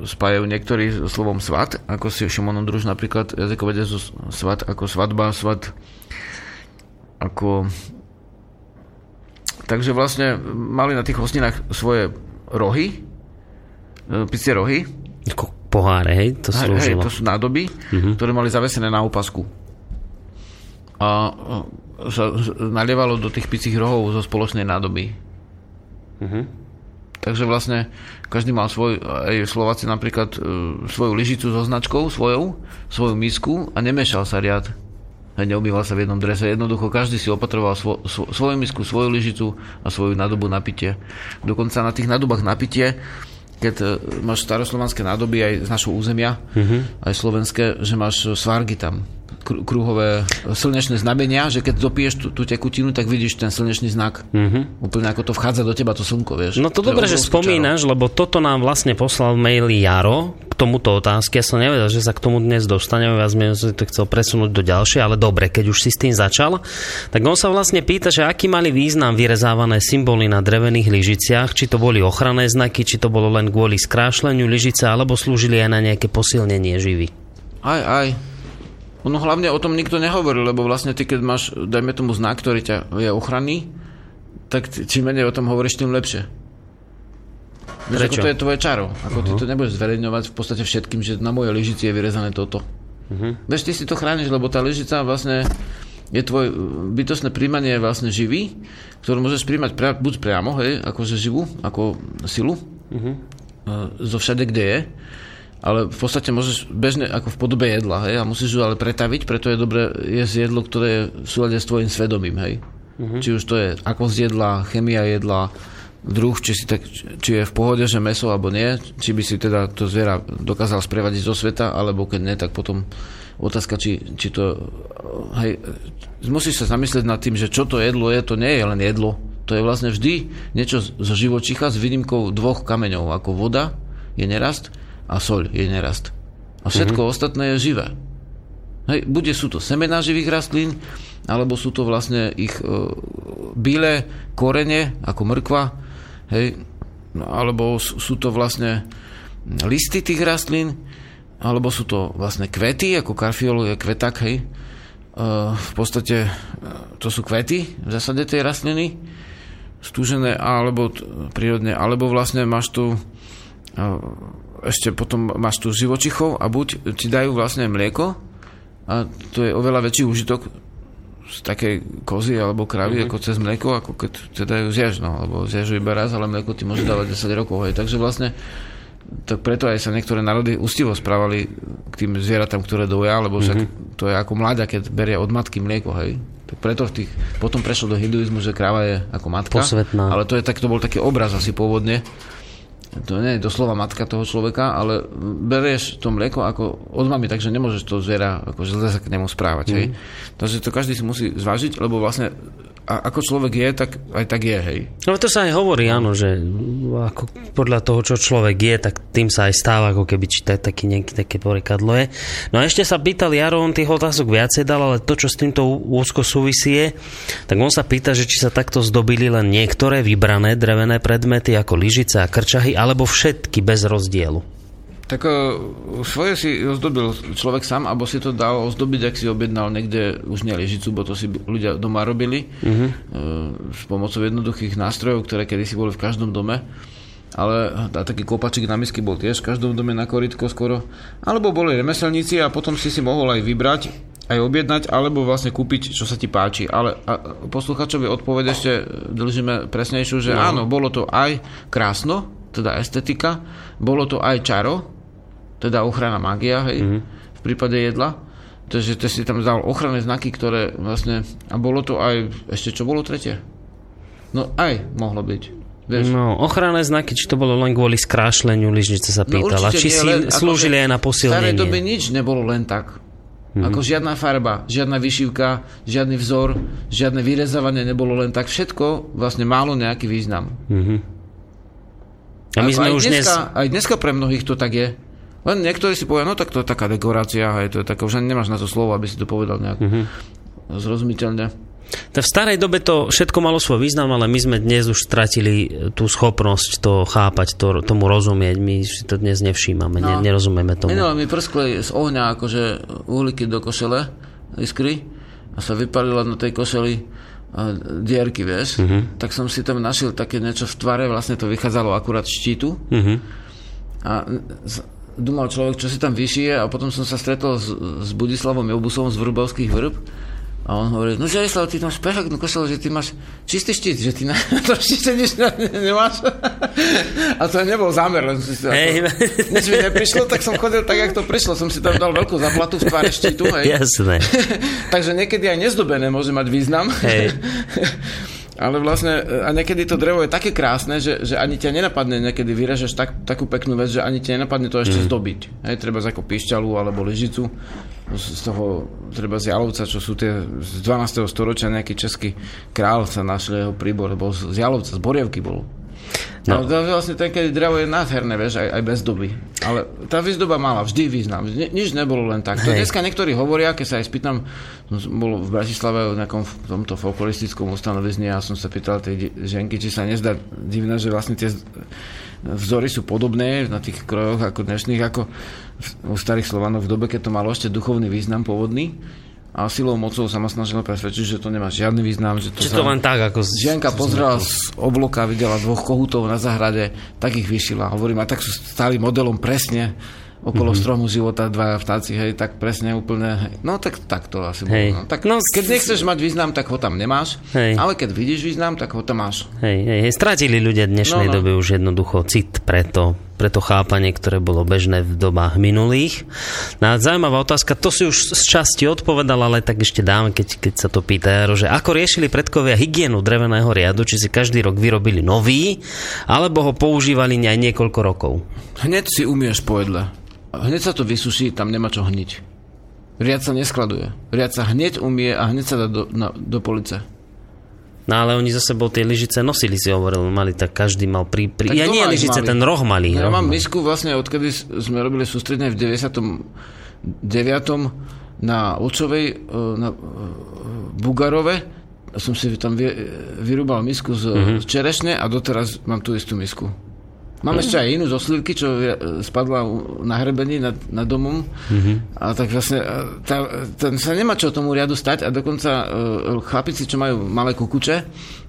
spájajú niektorí so slovom svat, ako si Šimon Ondruž napríklad jazykovede so svat ako svadba, svat ako takže vlastne mali na tých hostinách svoje rohy, e, picie rohy, Ako poháre, hej? To Hej, hej, slúžilo. to sú nádoby, uh-huh. ktoré mali zavesené na opasku. A e, sa z- nalievalo do tých picích rohov zo spoločnej nádoby. Mhm. Takže vlastne každý mal svoj, aj Slováci napríklad e, svoju lyžicu so značkou svojou, svoju misku a nemešal sa riad. Neumýval sa v jednom drese. Jednoducho každý si opatroval svo, svo, svoju misku, svoju lyžicu a svoju nádobu na pitie. Dokonca na tých nádobách na pitie keď e, máš staroslovanské nádoby aj z našho územia, aj slovenské, že máš svárgy tam, kru- kruhové slnečné znamenia, že keď dopiješ tú, tú tekutinu, tak vidíš ten slnečný znak. Úplne ako to vchádza do teba, to slnko, vieš. No to je dobre, že spomínaš, lebo toto nám vlastne poslal v maili Jaro k tomuto otázke. Ja som nevedel, že sa k tomu dnes dostaneme, ja som to chcel presunúť do ďalšie, ale dobre, keď už si s tým začal, tak on sa vlastne pýta, že aký mali význam vyrezávané symboly na drevených lyžiciach, či to boli ochranné znaky, či to bolo len kvôli skrášleniu lyžice, alebo slúžili aj na nejaké posilnenie živy. Aj, aj. Ono hlavne o tom nikto nehovorí, lebo vlastne ty, keď máš, dajme tomu znak, ktorý ťa je ochranný, tak čím menej o tom hovoríš, tým lepšie. Vieš, ako Prečo? to je tvoje čaro. Ako uh-huh. ty to nebudeš zverejňovať v podstate všetkým, že na mojej lyžici je vyrezané toto. Uh-huh. Vieš, ty si to chrániš, lebo tá lyžica vlastne je tvoj bytostné príjmanie vlastne živý, ktorú môžeš príjmať pria, buď priamo, hej, akože živú, ako silu, uh-huh. zo všade, kde je, ale v podstate môžeš bežne ako v podobe jedla, hej, a musíš ju ale pretaviť, preto je dobré jesť jedlo, ktoré je v súlade s tvojim svedomím, hej. Uh-huh. Či už to je ako z jedla, chemia jedla, druh, či, si tak, či je v pohode, že meso alebo nie, či by si teda to zviera dokázal sprevadiť zo sveta, alebo keď nie, tak potom otázka, či, či to hej, musíš sa zamyslieť nad tým, že čo to jedlo je, to nie je len jedlo, to je vlastne vždy niečo zo živočicha s výnimkou dvoch kameňov, ako voda je nerast a soľ je nerast. A všetko mm-hmm. ostatné je živé. Hej, bude sú to semená živých rastlín, alebo sú to vlastne ich e, bílé korene, ako mrkva, hej, alebo sú to vlastne listy tých rastlín, alebo sú to vlastne kvety, ako karfiol je kvetak, hej. E, v podstate e, to sú kvety v zásade tej rastliny, stúžené alebo t- prírodne, alebo vlastne máš tu e, ešte potom máš tu živočichov a buď ti dajú vlastne mlieko, a to je oveľa väčší užitok z takej kozy alebo kravy mm-hmm. ako cez mlieko, ako keď teda ju zješ, no, lebo zješ iba raz, ale mlieko ti môže dávať 10 rokov, hej. Takže vlastne tak preto aj sa niektoré národy ústivo správali k tým zvieratám, ktoré doja, lebo však mm-hmm. to je ako mláďa, keď berie od matky mlieko, hej. Tak preto v tých, potom prešlo do hinduizmu, že kráva je ako matka. Posvetná. Ale to, je, tak, to bol taký obraz asi pôvodne, to nie je doslova matka toho človeka, ale berieš to mlieko ako od mamy, takže nemôžeš to zviera ako zle sa k nemu správať. Mm. Hej? Takže to každý si musí zvážiť, lebo vlastne a ako človek je, tak aj tak je, hej. No to sa aj hovorí, áno, že ako podľa toho, čo človek je, tak tým sa aj stáva, ako keby či tak, taký nejaký také porekadlo je. No a ešte sa pýtal Jaro, on tých otázok viacej dal, ale to, čo s týmto úzko súvisie, tak on sa pýta, že či sa takto zdobili len niektoré vybrané drevené predmety ako lyžice a krčahy, alebo všetky bez rozdielu. Tak uh, svoje si ozdobil človek sám, alebo si to dal ozdobiť, ak si objednal niekde už nie lyžicu, bo to si ľudia doma robili uh, s pomocou jednoduchých nástrojov, ktoré kedysi boli v každom dome. Ale a taký kopačik na misky bol tiež v každom dome na korytko skoro. Alebo boli remeselníci a potom si si mohol aj vybrať, aj objednať, alebo vlastne kúpiť, čo sa ti páči. Ale a posluchačovi odpoveď ešte držíme presnejšiu, že no. áno, bolo to aj krásno, teda estetika, bolo to aj čaro, teda ochrana magia, hej, mm-hmm. v prípade jedla. Takže to si tam dal ochranné znaky, ktoré vlastne... A bolo to aj... Ešte čo bolo tretie? No aj mohlo byť. Vieš? No, ochranné znaky, či to bolo len kvôli skrášleniu, lyžnice sa no, pýtala. No, či si len, slúžili aj na posilnenie. V starej dobe nič nebolo len tak. Mm-hmm. Ako žiadna farba, žiadna vyšívka, žiadny vzor, žiadne vyrezávanie nebolo len tak. Všetko vlastne málo nejaký význam. Mm-hmm. A my sme aj už dneska, dnes... Aj dneska pre mnohých to tak je. Len niektorí si povedia, no tak to je taká dekorácia, aj to je taká, už nemáš na to slovo, aby si to povedal nejak mm-hmm. zrozumiteľne. V starej dobe to všetko malo svoj význam, ale my sme dnes už stratili tú schopnosť to chápať, to, tomu rozumieť. My si to dnes nevšímame, no, ne, nerozumieme tomu. Minule mi prskli z ohňa akože uhlíky do košele, iskry, a sa vypalila na tej košeli dierky, vieš. Uh-huh. Tak som si tam našiel také niečo v tvare, vlastne to vychádzalo akurát štítu. Uh-huh. A Dumal človek, čo si tam vyšije a potom som sa stretol s, s Budislavom Jobusom z Vrubovských vrb a on hovorí, no Žarislav, ty tam spechak no kosel, že ty máš čistý štít, že ty na to štite nič ne, nemáš. A to nebol zámer, len si hey. než mi neprišlo, tak som chodil tak, jak to prišlo. Som si tam dal veľkú zaplatu v tváre štítu. Hej. Jasné. Takže niekedy aj nezdobené môže mať význam. Hey. Ale vlastne, a niekedy to drevo je také krásne, že, že ani ťa nenapadne, niekedy vyražeš tak, takú peknú vec, že ani ťa nenapadne to ešte mm. zdobiť. Hej, treba ako píšťalu alebo lyžicu, z toho treba z jalovca, čo sú tie z 12. storočia nejaký český král sa našli jeho príbor, bol z jalovca, z Borievky bol. No. no to vlastne ten, keď drevo je nádherné, vieš, aj, aj bez doby. Ale tá výzdoba mala vždy význam. Ni, nič nebolo len tak. To dneska niektorí hovoria, keď sa aj spýtam, bol v Bratislave v nejakom tomto folkloristickom ustanovizni a som sa pýtal tej ženky, či sa nezdá divné, že vlastne tie vzory sú podobné na tých krojoch ako dnešných, ako u starých Slovanov v dobe, keď to malo ešte duchovný význam pôvodný a silou mocou sa ma snažila presvedčiť, že to nemá žiadny význam. Že to, Čiže to len tak, ako... Žienka pozrela z obloka, videla dvoch kohutov na zahrade, tak ich vyšila. Hovorím, a tak sú stáli modelom presne okolo mm-hmm. stromu života dvaja vtáci, hej, tak presne úplne, hej. no tak, tak to asi hej. bolo. No. Tak, no, keď nechceš mať význam, tak ho tam nemáš, hej. ale keď vidíš význam, tak ho tam máš. Hej, hej, hej, stratili ľudia dnešnej no, no. dobe už jednoducho cit preto, preto chápanie, ktoré bolo bežné v dobách minulých. No a zaujímavá otázka, to si už z časti odpovedal, ale tak ešte dám, keď, keď sa to pýta, že ako riešili predkovia hygienu dreveného riadu, či si každý rok vyrobili nový, alebo ho používali aj niekoľko rokov? Hneď si umieš po jedle hneď sa to vysuší, tam nemá čo hniť. Riad sa neskladuje. Riad sa hneď umie a hneď sa dá do, na, do police. No ale oni za sebou tie lyžice nosili, si hovoril, mali tak každý mal pri... pri... ja nie lyžice, mali. ten roh mali. Ja roh mám misku vlastne, odkedy sme robili sústredne v 99. na Očovej, e, na e, Bugarove, som si tam vy, vyrúbal misku z, mm-hmm. z čerešne a doteraz mám tú istú misku. Mám ešte aj inú zo slivky, čo je- spadla na hrebení nad, nad domom. Mm-hmm. A tak vlastne e, tá, ten sa nemá čo tomu riadu stať a dokonca uh, chlapici, čo majú malé kukuče,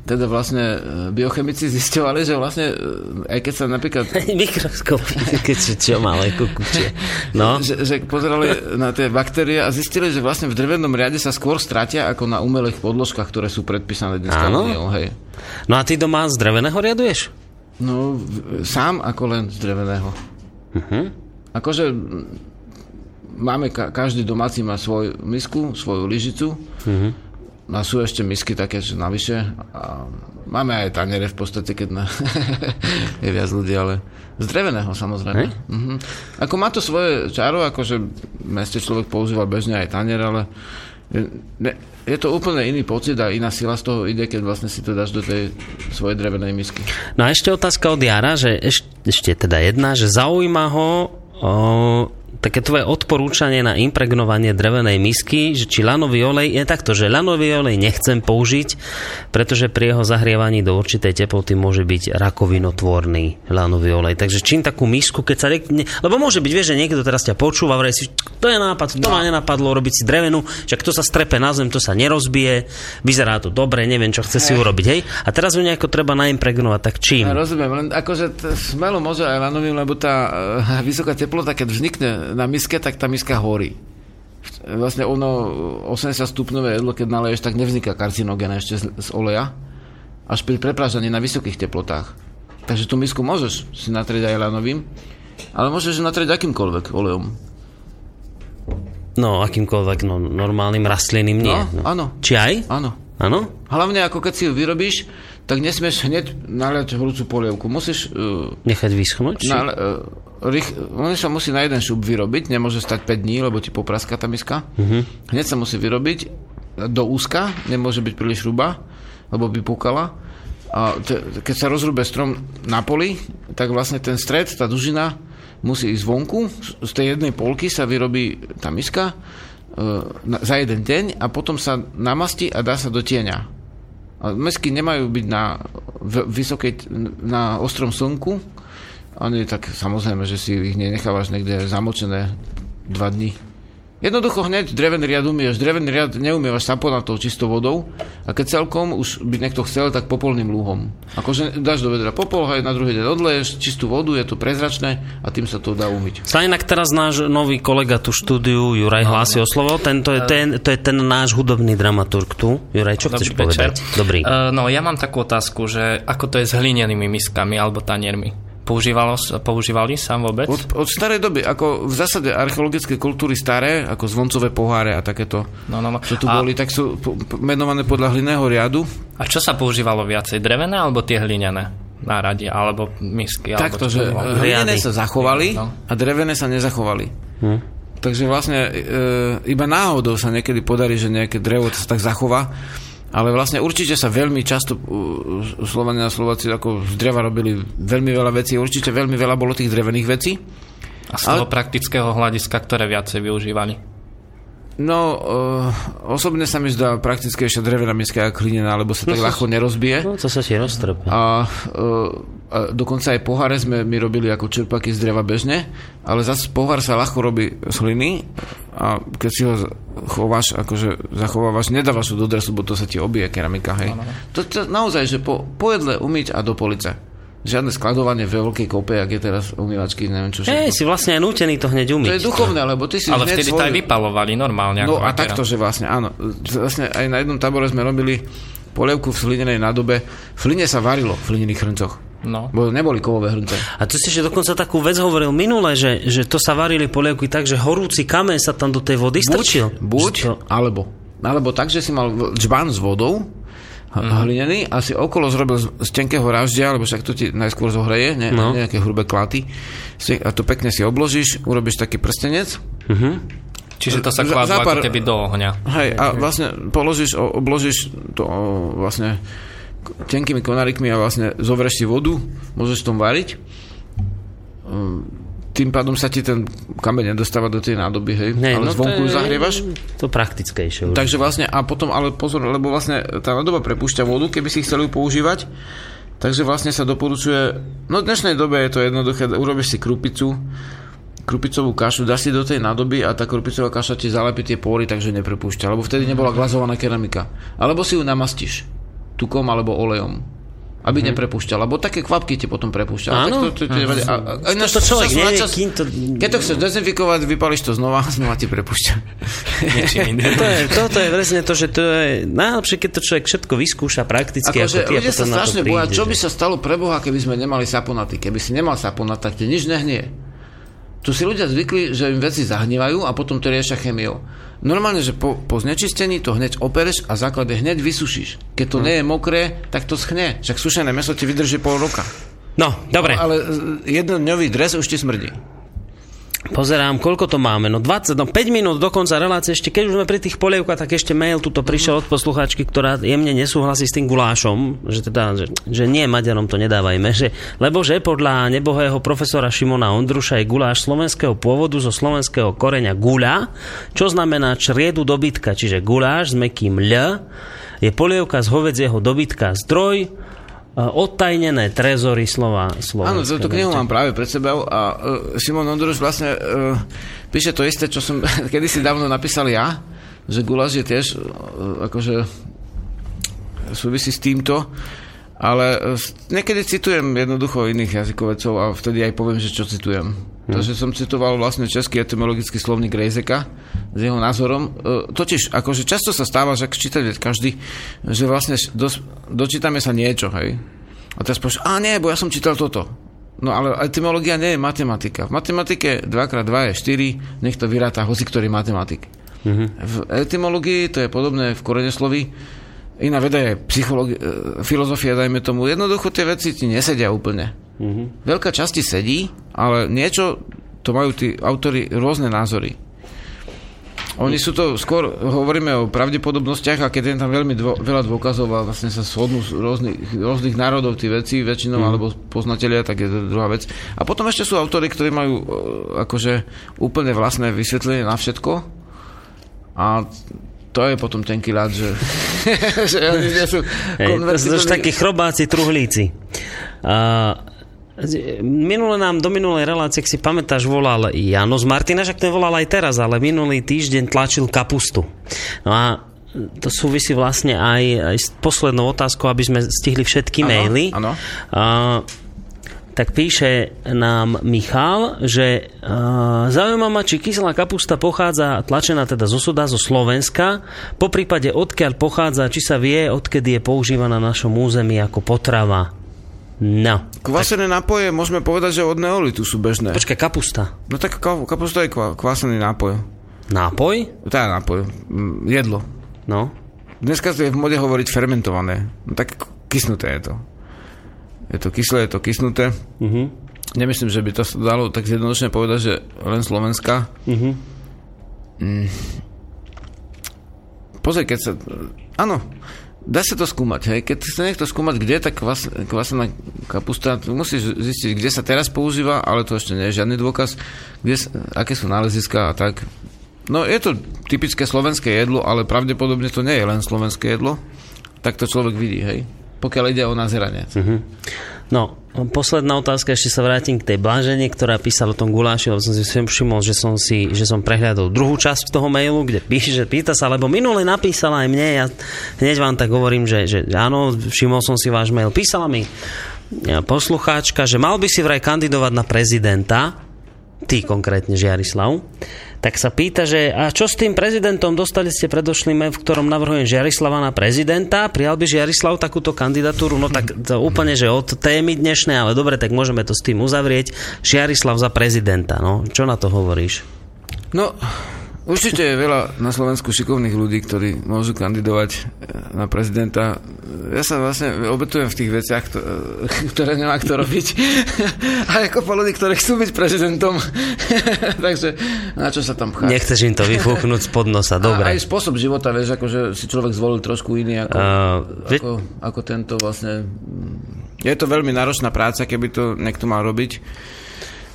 teda vlastne biochemici zisťovali, že vlastne aj keď sa napríklad Mikroskop, keď čo, čo malé kukučie. No, že, že pozerali na tie baktérie a zistili, že vlastne v drevenom riade sa skôr stratia ako na umelých podložkách, ktoré sú predpísané dnes Áno? Hej. no a ty doma z dreveného riaduješ? No, sám ako len z dreveného. Uh-huh. Akože máme, ka- každý domáci má svoju misku, svoju lyžicu. Mhm. A sú ešte misky také, že navyše. A máme aj tanere v podstate, keď na je viac ľudí, ale z dreveného samozrejme. Hej. Mhm. Ako má to svoje čaro, akože v meste človek používa bežne aj tanier, ale ne, je to úplne iný pocit a iná sila z toho ide, keď vlastne si to dáš do tej svojej drevenej misky. No a ešte otázka od Jara, že eš, ešte teda jedna, že zaujíma ho o, také tvoje odporúčanie na impregnovanie drevenej misky, že či lanový olej, je takto, že lanový olej nechcem použiť, pretože pri jeho zahrievaní do určitej teploty môže byť rakovinotvorný lanový olej. Takže čím takú misku, keď sa... Ne, lebo môže byť, vieš, že niekto teraz ťa počúva, vraj si, to je nápad, to ma nenapadlo robiť si drevenú, však to sa strepe na zem, to sa nerozbije, vyzerá to dobre, neviem, čo chce si urobiť, hej? A teraz ju nejako treba naimpregnovať, tak čím? Ja rozumiem, len akože t- smelo môže aj lanovým, lebo tá uh, vysoká teplota, keď vznikne na miske, tak tá miska horí. Vlastne ono 80 stupňové jedlo, keď naleješ, tak nevzniká karcinogén ešte z, z oleja, až pri preprážaní na vysokých teplotách. Takže tú misku môžeš si natrieť aj lanovým, ale môžeš natrieť akýmkoľvek olejom. No, akýmkoľvek no, normálnym rastlinným nie. No, áno. Či aj? Áno. Áno? Hlavne ako keď si ju vyrobíš, tak nesmieš hneď naliať horúcu polievku. Musíš uh, Nechať vyschnúť? Na, uh, rych, on sa musí na jeden šup vyrobiť, nemôže stať 5 dní, lebo ti popraská tá miska. Uh-huh. Hneď sa musí vyrobiť do úzka, nemôže byť príliš hruba, lebo by pukala. A te, keď sa rozrúbe strom na poli, tak vlastne ten stred, tá dužina musí ísť vonku. Z tej jednej polky sa vyrobí tá miska na, za jeden deň a potom sa namastí a dá sa do tieňa. Mesky nemajú byť na vysokej, na ostrom slnku, ani tak samozrejme, že si ich nenechávaš niekde zamočené dva dní. Jednoducho hneď drevený riad umieš. Drevený riad neumievaš saponatou čistou vodou a keď celkom už by niekto chcel, tak popolným lúhom. Akože dáš do vedra popol, aj na druhý deň odleješ čistú vodu, je to prezračné a tým sa to dá umyť. Sa inak teraz náš nový kolega tu štúdiu, Juraj, hlási o slovo. Tento je ten, to je ten náš hudobný dramaturg tu. Juraj, čo chceš Dobrý večer. povedať? Dobrý. Uh, no, ja mám takú otázku, že ako to je s hlinenými miskami alebo taniermi? Používalo, používali sa vôbec? Od, od starej doby, ako v zásade archeologické kultúry staré, ako zvoncové poháre a takéto, No, no, no. čo tu A- boli, tak sú menované podľa hlinného riadu. A čo sa používalo viacej? Drevené alebo tie hlinené? Náradie, alebo misky? Takto, alebo že hlinené sa zachovali No. a drevené sa nezachovali. Hm. Takže vlastne e, iba náhodou sa niekedy podarí, že nejaké drevo sa tak zachová, ale vlastne určite sa veľmi často Slovania a Slováci ako z dreva robili veľmi veľa vecí, určite veľmi veľa bolo tých drevených vecí. A z toho Ale- praktického hľadiska, ktoré viacej využívali? No, uh, osobne sa mi zdá praktickejšia drevená miska ako hlinená, lebo sa tak ľahko nerozbije. No, to sa ti roztrpe. A, uh, a dokonca aj poháre sme my robili ako čerpaky z dreva bežne, ale zase pohár sa ľahko robí z hliny a keď si ho chováš, akože zachovávaš, nedávaš ho do dresu, bo to sa ti obije keramika, hej. To, to naozaj, že po, po jedle umyť a do police. Žiadne skladovanie ve veľkej kope, ak je teraz umývačky, neviem čo Hej, si vlastne aj nútený to hneď umyť. To je duchovné, lebo ty si Ale vtedy to svoj- aj vypalovali normálne. No a takto, že vlastne, áno. Vlastne aj na jednom tábore sme robili polievku v hlinenej nádobe. V hline sa varilo v hlinených hrncoch. No. Bo neboli kovové hrnce. A tu si ešte dokonca takú vec hovoril minule, že, že to sa varili polievky tak, že horúci kameň sa tam do tej vody strčil. Buď, to- alebo. Alebo tak, že si mal džbán s vodou. Mm. hlinený, a si okolo zrobil z, tenkého raždia, lebo však to ti najskôr zohreje, ne, No. nejaké hrubé klaty. Si, a to pekne si obložíš, urobíš taký prstenec, Čiže to sa za ako keby do ohňa. Hej, a vlastne položíš, obložíš to vlastne tenkými konárikmi a vlastne zovrieš si vodu, môžeš v tom variť. Tým pádom sa ti ten kameň nedostáva do tej nádoby, hej, Nie, ale no zvonku to je- zahrievaš. To praktickejšie už. Takže vlastne, a potom, ale pozor, lebo vlastne tá nádoba prepúšťa vodu, keby si chceli ju používať, takže vlastne sa doporučuje, no v dnešnej dobe je to jednoduché, urobíš si krupicu, krupicovú kašu, dáš si do tej nádoby a tá krupicová kaša ti zalepí tie pory, takže neprepúšťa, lebo vtedy nebola glazovaná keramika. Alebo si ju namastíš tukom alebo olejom aby mm-hmm. neprepúšťal, lebo také kvapky ti potom prepúšťa. Áno. To, to, to, nevadí. a, a, a, ináč to človek nevie, čas- kým to- Keď to chceš dezinfikovať, vypališ to znova a znova ti prepúšťa. To je, toto je presne to, že to je najlepšie, keď to človek všetko vyskúša prakticky, Akože ako ty, a ľudia sa strašne príde. boja, čo že- by sa stalo pre Boha, keby sme nemali saponaty. Keby si nemal saponat, tak ti nič nehnie. Tu si ľudia zvykli, že im veci zahnívajú a potom to riešia chemiou. Normálne, že po, po znečistení to hneď opereš a základe hneď vysušíš. Keď to nie je mokré, tak to schne. Však sušené meso ti vydrží pol roka. No, dobre. Ale e, jednodňový dres už ti smrdí. Pozerám, koľko to máme. No 20, no 5 minút do konca relácie. Ešte keď už sme pri tých polievkách, tak ešte mail tuto prišiel od poslucháčky, ktorá jemne nesúhlasí s tým gulášom, že teda, že, že nie, Maďarom to nedávajme, že, lebo že podľa nebohého profesora Šimona Ondruša je guláš slovenského pôvodu zo slovenského koreňa guľa, čo znamená čriedu dobytka, čiže guláš s mekým ľ, je polievka z hovedzieho dobytka zdroj, odtajnené trezory slova Slovenska. Áno, túto knihu mám práve pred sebou a uh, Simon Ondruš vlastne uh, píše to isté, čo som kedysi dávno napísal ja, že guláš je tiež uh, akože súvisí s týmto, ale uh, niekedy citujem jednoducho iných jazykovecov a vtedy aj poviem, že čo citujem. Hmm. Takže som citoval vlastne český etymologický slovník Rejzeka s jeho názorom. Uh, totiž, akože často sa stáva, že číta každý, že vlastne dos, dočítame sa niečo, hej. A teraz povieš, a nie, bo ja som čítal toto. No ale etymológia nie je matematika. V matematike 2x2 je 4, nech to vyráta hoci ktorý matematik. Mm-hmm. V etymológii to je podobné v koreneslovi. Iná veda je psychológia, filozofia, dajme tomu. Jednoducho tie veci ti nesedia úplne. Mm-hmm. Veľká časti sedí, ale niečo, to majú tí autory rôzne názory. Oni sú to, skôr hovoríme o pravdepodobnostiach a keď je tam veľmi dvo, veľa dôkazov a vlastne sa shodnú z rôznych, rôznych národov tí veci väčšinou, mm. alebo poznatelia, tak je to druhá vec. A potom ešte sú autory, ktorí majú e, akože úplne vlastné vysvetlenie na všetko a to je potom tenký ľad, že, že oni nie sú Hej, to sú takí chrobáci, truhlíci. Uh, Minule nám do minulej relácie, ak si pamätáš, volal Jano z Martina, však ten volal aj teraz, ale minulý týždeň tlačil kapustu. No a to súvisí vlastne aj, aj s poslednou otázkou, aby sme stihli všetky Ano, maily. áno. A, tak píše nám Michal, že uh, zaujíma ma, či kyslá kapusta pochádza, tlačená teda zo soda, zo Slovenska, po prípade odkiaľ pochádza, či sa vie, odkedy je používaná na našom území ako potrava. No. Kvasené nápoje, môžeme povedať, že od neolitu sú bežné. Počkaj, kapusta. No tak ka- kapusta je kva- kvasený nápoj. Nápoj? Je nápoj. Mm, Jedlo. No. Dneska je v mode hovoriť fermentované. No tak kysnuté je to. Je to kyslé, je to kysnuté. Uh-huh. Nemyslím, že by to dalo tak zjednodušene povedať, že len Slovenska. Uh-huh. Mm. Pozri, keď sa... Áno, dá sa to skúmať. Hej. Keď chce niekto skúmať, kde tá kvas, kvasená kapusta, musíš zistiť, kde sa teraz používa, ale to ešte nie je žiadny dôkaz, kde, aké sú náleziska a tak. No je to typické slovenské jedlo, ale pravdepodobne to nie je len slovenské jedlo. Tak to človek vidí, hej. Pokiaľ ide o nazeranie. Uh-huh. No, posledná otázka, ešte sa vrátim k tej Blažene, ktorá písala o tom guláši, lebo som si všimol, že som, si, že som prehľadol druhú časť toho mailu, kde píše, že pýta sa, lebo minule napísala aj mne, ja hneď vám tak hovorím, že, že áno, všimol som si váš mail. Písala mi poslucháčka, že mal by si vraj kandidovať na prezidenta, ty konkrétne Žiarislav, tak sa pýta, že a čo s tým prezidentom? Dostali ste predošlý mail, v ktorom navrhujem Žiarislava na prezidenta. Prijal by Žiarislav takúto kandidatúru? No tak to úplne, že od témy dnešnej, ale dobre, tak môžeme to s tým uzavrieť. Žiarislav za prezidenta, no. Čo na to hovoríš? No, určite je veľa na Slovensku šikovných ľudí, ktorí môžu kandidovať e, na prezidenta. Ja sa vlastne obetujem v tých veciach, kto- ktoré nemá kto robiť. A ako ľudí, ktorí chcú byť prezidentom. Takže na čo sa tam pchá? Nechceš im to vyfúknuť spod nosa, A dobre. aj spôsob života, vieš, akože si človek zvolil trošku iný ako, Uh, ako, ako tento vlastne. Je to veľmi náročná práca, keby to niekto mal robiť.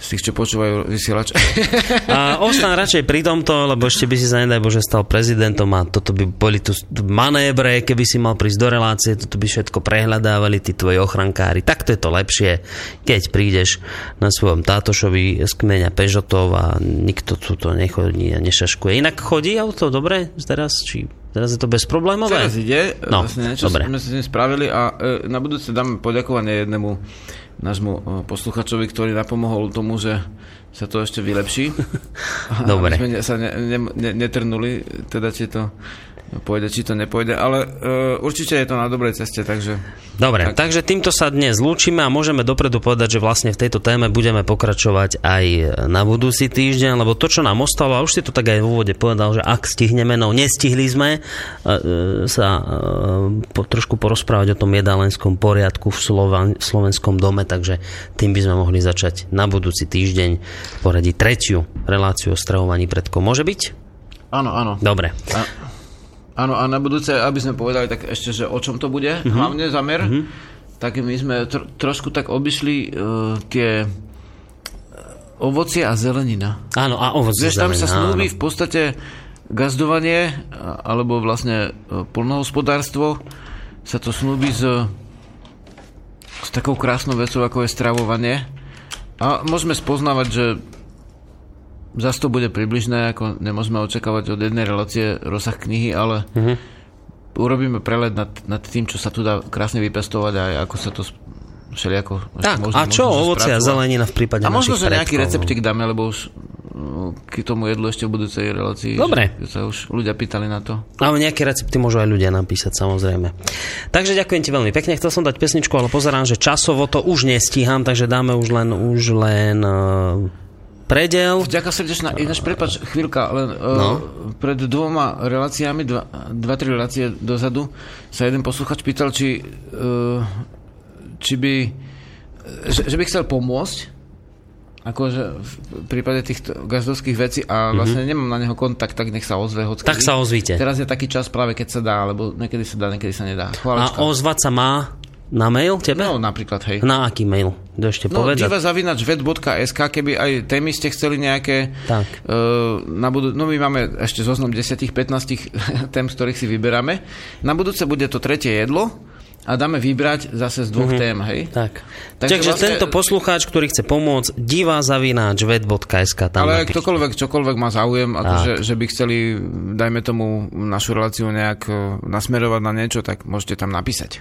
Z tých, čo počúvajú vysielač. A ostan radšej pri tomto, lebo ešte by si sa nedaj Bože stal prezidentom a toto by boli tu manébre, keby si mal prísť do relácie, toto by všetko prehľadávali tí tvoji ochrankári. Takto je to lepšie, keď prídeš na svojom tátošovi z kmeňa Pežotov a nikto tu to nechodí a nešaškuje. Inak chodí auto, dobre? Teraz, či Teraz je to bezproblémové? Teraz ide, No, vlastne niečo dobre. sme si spravili a e, na budúce dáme poďakovanie jednému nášmu e, posluchačovi, ktorý napomohol tomu, že sa to ešte vylepší. Dobre. Aby sme sa ne, ne, ne, netrnuli, teda či to pôjde, či to nepôjde, ale e, určite je to na dobrej ceste, takže... Dobre, Tak. takže týmto sa dnes lúčime a môžeme dopredu povedať, že vlastne v tejto téme budeme pokračovať aj na budúci týždeň, lebo to, čo nám ostalo, a už si to tak aj v úvode povedal, že ak stihneme, no nestihli sme e, e, sa e, po, trošku porozprávať o tom jedálenskom poriadku v, Slovan, v slovenskom dome, takže tým by sme mohli začať na budúci týždeň poradí tretiu reláciu o stravovaní predkov. Môže byť? Áno, áno. Dobre. A, áno, a na budúce, aby sme povedali tak ešte, že o čom to bude, Mhm. uh-huh. hlavne zamer, uh-huh. tak my sme tr- trošku tak obišli uh, tie ovocie a zelenina. Áno, a ovocie Vieš, tam sa zelená, snúbi áno. v podstate gazdovanie, a- alebo vlastne e, polnohospodárstvo, sa to snúbi s, s takou krásnou vecou, ako je stravovanie. A môžeme spoznávať, že zase to bude približné, ako nemôžeme očakávať od jednej relácie rozsah knihy, ale Mhm. urobíme prelet nad, nad tým, čo sa tu dá krásne vypestovať a ako sa to všelijako... Tak, možno- a čo možno ovoce a zelenina v prípade A možno, že nejaký predkov, no. receptik dáme, lebo už k tomu jedlu ešte v budúcej relácii. Dobre. Že, že sa už ľudia pýtali na to. Ale nejaké recepty môžu aj ľudia napísať, samozrejme. Takže ďakujem ti veľmi pekne. Chcel som dať pesničku, ale pozerám, že časovo to už nestíham, takže dáme už len, už len uh, predel. Ďakujem srdečná. Ináč, prepač, chvíľka, len No. no. pred dvoma reláciami, dva, dva, tri relácie dozadu, sa jeden posluchač pýtal, či, uh, či by, že, že by chcel pomôcť akože v prípade týchto gazdovských vecí a vlastne nemám na neho kontakt, tak nech sa ozve hockedy. Mhm. Tak sa ozvíte. Teraz je taký čas práve, keď sa dá, lebo niekedy sa dá, niekedy sa nedá. A Chválička. ozvať sa má na mail tebe? No, napríklad, hej. Na aký mail? To ešte No, povedať? divazavinačvet.sk, keby aj témy ste chceli nejaké... Tak. Uh, na budú... No my máme ešte zoznam 10-15 tém, z ktorých si vyberáme. Na budúce bude to tretie jedlo a dáme vybrať zase z dvoch tém, hej? Tak. Takže Takže vlastne- tento poslucháč, ktorý chce pomôcť, divá zavináč ved.sk tam Ale napíšte. ktokoľvek, čokoľvek má záujem, akože, že by chceli, dajme tomu, našu reláciu nejak eh, nasmerovať na niečo, tak môžete tam napísať.